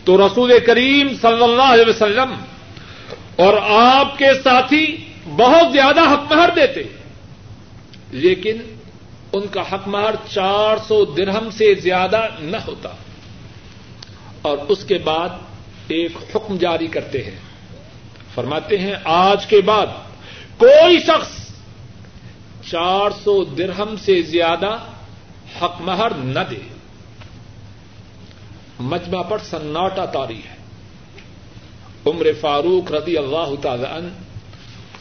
تو رسول کریم صلی اللہ علیہ وسلم اور آپ کے ساتھی بہت زیادہ حق مہر دیتے۔ لیکن ان کا حق مہر چار سو درہم سے زیادہ نہ ہوتا۔ اور اس کے بعد ایک حکم جاری کرتے ہیں۔ فرماتے ہیں، آج کے بعد کوئی شخص چار سو درہم سے زیادہ حق مہر نہ دے۔ مجمع پر سناٹا تاری ہے۔ عمر فاروق رضی اللہ تعالی عنہ،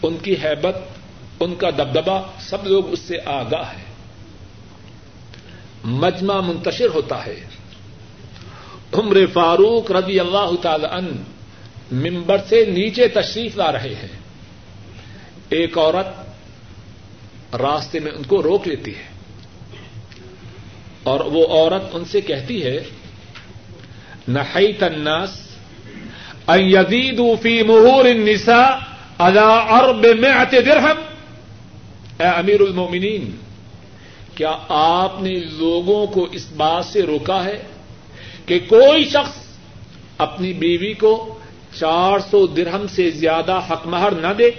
ان کی حیبت، ان کا دبدبا سب لوگ اس سے آگاہ ہے مجمع منتشر ہوتا ہے۔ عمر فاروق رضی اللہ تعالی عنہ ممبر سے نیچے تشریف لا رہے ہیں۔ ایک عورت راستے میں ان کو روک لیتی ہے۔ اور وہ عورت ان سے کہتی ہے، نحیت الناس ان فی مہور النساء ارب مئت درہم اے امیر المومنین کیا آپ نے لوگوں کو اس بات سے روکا ہے؟ کہ کوئی شخص اپنی بیوی کو چار سو درہم سے زیادہ حق مہر نہ دے۔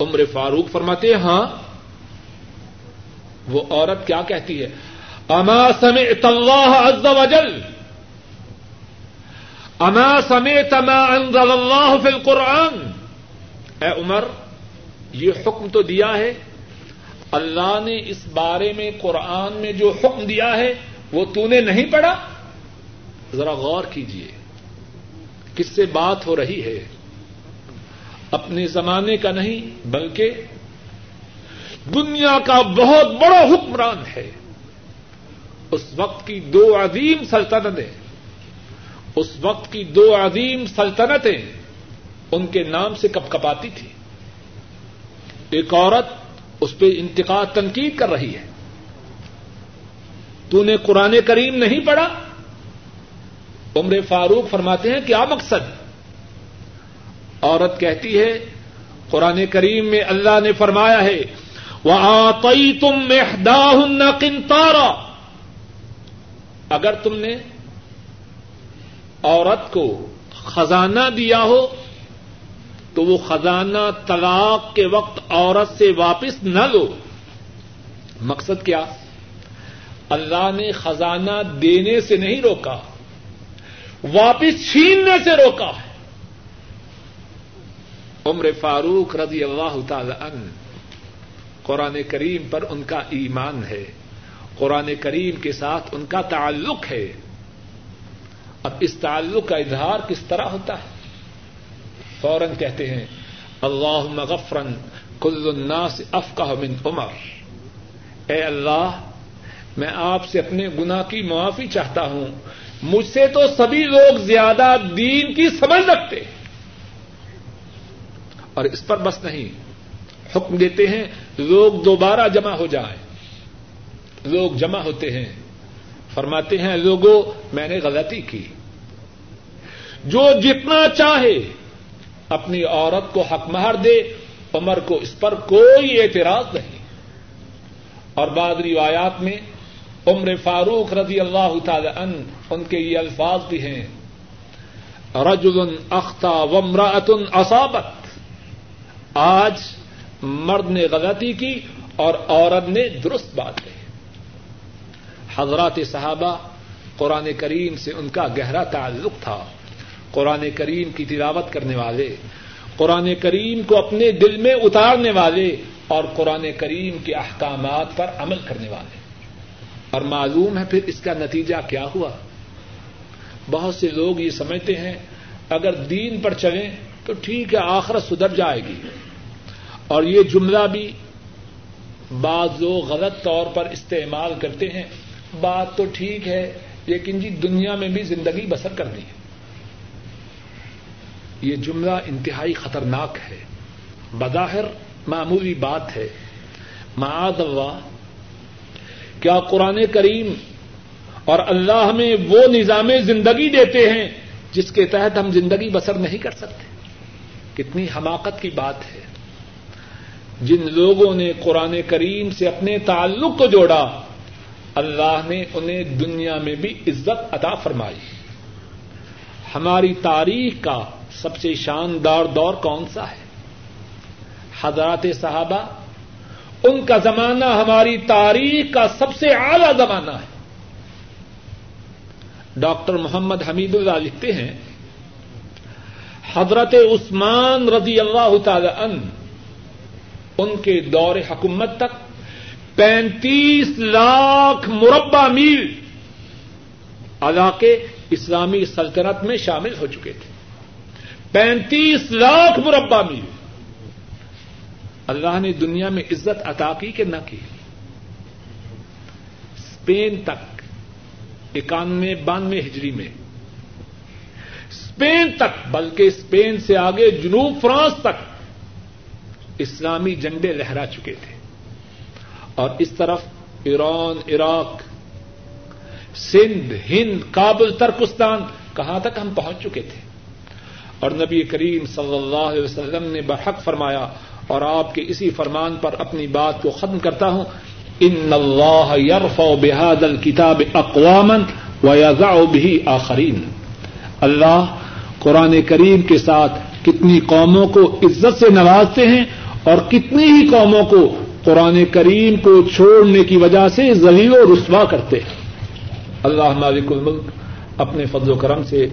عمر فاروق فرماتے ہاں وہ عورت کیا کہتی ہے؟ اما سمعت اللہ عز وجل، اما سمعت ما انزل اللہ فی القرآن۔ اے عمر، یہ حکم تو دیا ہے۔ اللہ نے اس بارے میں قرآن میں جو حکم دیا ہے وہ تو نے نہیں پڑھا؟ ذرا غور کیجیے کس سے بات ہو رہی ہے؟ اپنے زمانے کا نہیں، بلکہ دنیا کا بہت بڑا حکمران ہے۔ اس وقت کی دو عظیم سلطنتیں، اس وقت کی دو عظیم سلطنتیں ان کے نام سے کپ کپاتی تھی۔ ایک عورت اس پہ انتقاد تنقید کر رہی ہے۔ تو نے قرآن کریم نہیں پڑھا؟ عمر فاروق فرماتے ہیں کیا مقصد؟ عورت کہتی ہے، قرآن کریم میں اللہ نے فرمایا ہے وہ آئی تم محدہ کنتارا اگر تم نے عورت کو خزانہ دیا ہو، تو وہ خزانہ طلاق کے وقت عورت سے واپس نہ لو۔ مقصد کیا؟ اللہ نے خزانہ دینے سے نہیں روکا، واپس چھیننے سے روکا ہے۔ عمر فاروق رضی اللہ تعالی عنہ قرآن کریم پر ان کا ایمان ہے۔ قرآن کریم کے ساتھ ان کا تعلق ہے۔ اب اس تعلق کا اظہار کس طرح ہوتا ہے؟ فوراً کہتے ہیں اللہ مغفرن کل الناس افقہ من عمر۔ اے اللہ میں آپ سے اپنے گنا کی معافی چاہتا ہوں۔ مجھ سے تو سبھی لوگ زیادہ دین کی سمجھ رکھتے اور اس پر بس نہیں۔ حکم دیتے ہیں، لوگ دوبارہ جمع ہو جائیں۔ لوگ جمع ہوتے ہیں۔ فرماتے ہیں لوگوں میں نے غلطی کی۔ جو جتنا چاہے اپنی عورت کو حق مہر دے، عمر کو اس پر کوئی اعتراض نہیں۔ اور بعد روایات میں عمر فاروق رضی اللہ تعالی ان ان کے یہ الفاظ بھی ہیں۔ رجل اختہ ومراۃ اصابت۔ آج مرد نے غلطی کی اور عورت نے درست بات کہی۔ حضرات صحابہ، قرآن کریم سے ان کا گہرا تعلق تھا۔ قرآن کریم کی تلاوت کرنے والے، قرآن کریم کو اپنے دل میں اتارنے والے اور قرآن کریم کے احکامات پر عمل کرنے والے۔ اور معلوم ہے پھر اس کا نتیجہ کیا ہوا؟ بہت سے لوگ یہ سمجھتے ہیں، اگر دین پر چلیں تو ٹھیک ہے، آخرت سدھر جائے گی۔ اور یہ جملہ بھی بعض لوگ غلط طور پر استعمال کرتے ہیں۔ بات تو ٹھیک ہے، لیکن جی دنیا میں بھی زندگی بسر کرنی ہے۔ یہ جملہ انتہائی خطرناک ہے۔ بظاہر معمولی بات ہے۔ معاد اللہ کیا قرآن کریم اور اللہ میں وہ نظام زندگی دیتے ہیں جس کے تحت ہم زندگی بسر نہیں کر سکتے؟ کتنی حماقت کی بات ہے۔ جن لوگوں نے قرآن کریم سے اپنے تعلق کو جوڑا، اللہ نے انہیں دنیا میں بھی عزت عطا فرمائی۔ ہماری تاریخ کا سب سے شاندار دور کون سا ہے؟ حضرات صحابہ ان کا زمانہ ہماری تاریخ کا سب سے اعلی زمانہ ہے۔ ڈاکٹر محمد حمید اللہ لکھتے ہیں، حضرت عثمان رضی اللہ تعالی ان ان کے دور حکومت تک پینتیس لاکھ مربع میل علاقے اسلامی سلطنت میں شامل ہو چکے تھے۔ پینتیس لاکھ مربع میل۔ اللہ نے دنیا میں عزت عطا کی کہ نہ کی؟ اسپین تک، اکانوے، بانوے ہجری میں۔ اسپین تک، بلکہ اسپین سے آگے جنوب فرانس تک اسلامی جنڈے لہرا چکے تھے۔ اور اس طرف Iran, Iraq, Sindh, Hind, Kabul, Turkestan, کہاں تک ہم پہنچ چکے تھے؟ اور نبی کریم صلی اللہ علیہ وسلم نے برحق فرمایا اور آپ کے اسی فرمان پر اپنی بات کو ختم کرتا ہوں۔ ان اللہ یرفع بهذا الكتاب اقواما ويضع به آخرین اللہ قرآن کریم کے ساتھ کتنی قوموں کو عزت سے نوازتے ہیں اور کتنی ہی قوموں کو قرآن کریم کو چھوڑنے کی وجہ سے ذلیل و رسوا کرتے ہیں۔ اللہ مالک الملک اپنے فضل و کرم سے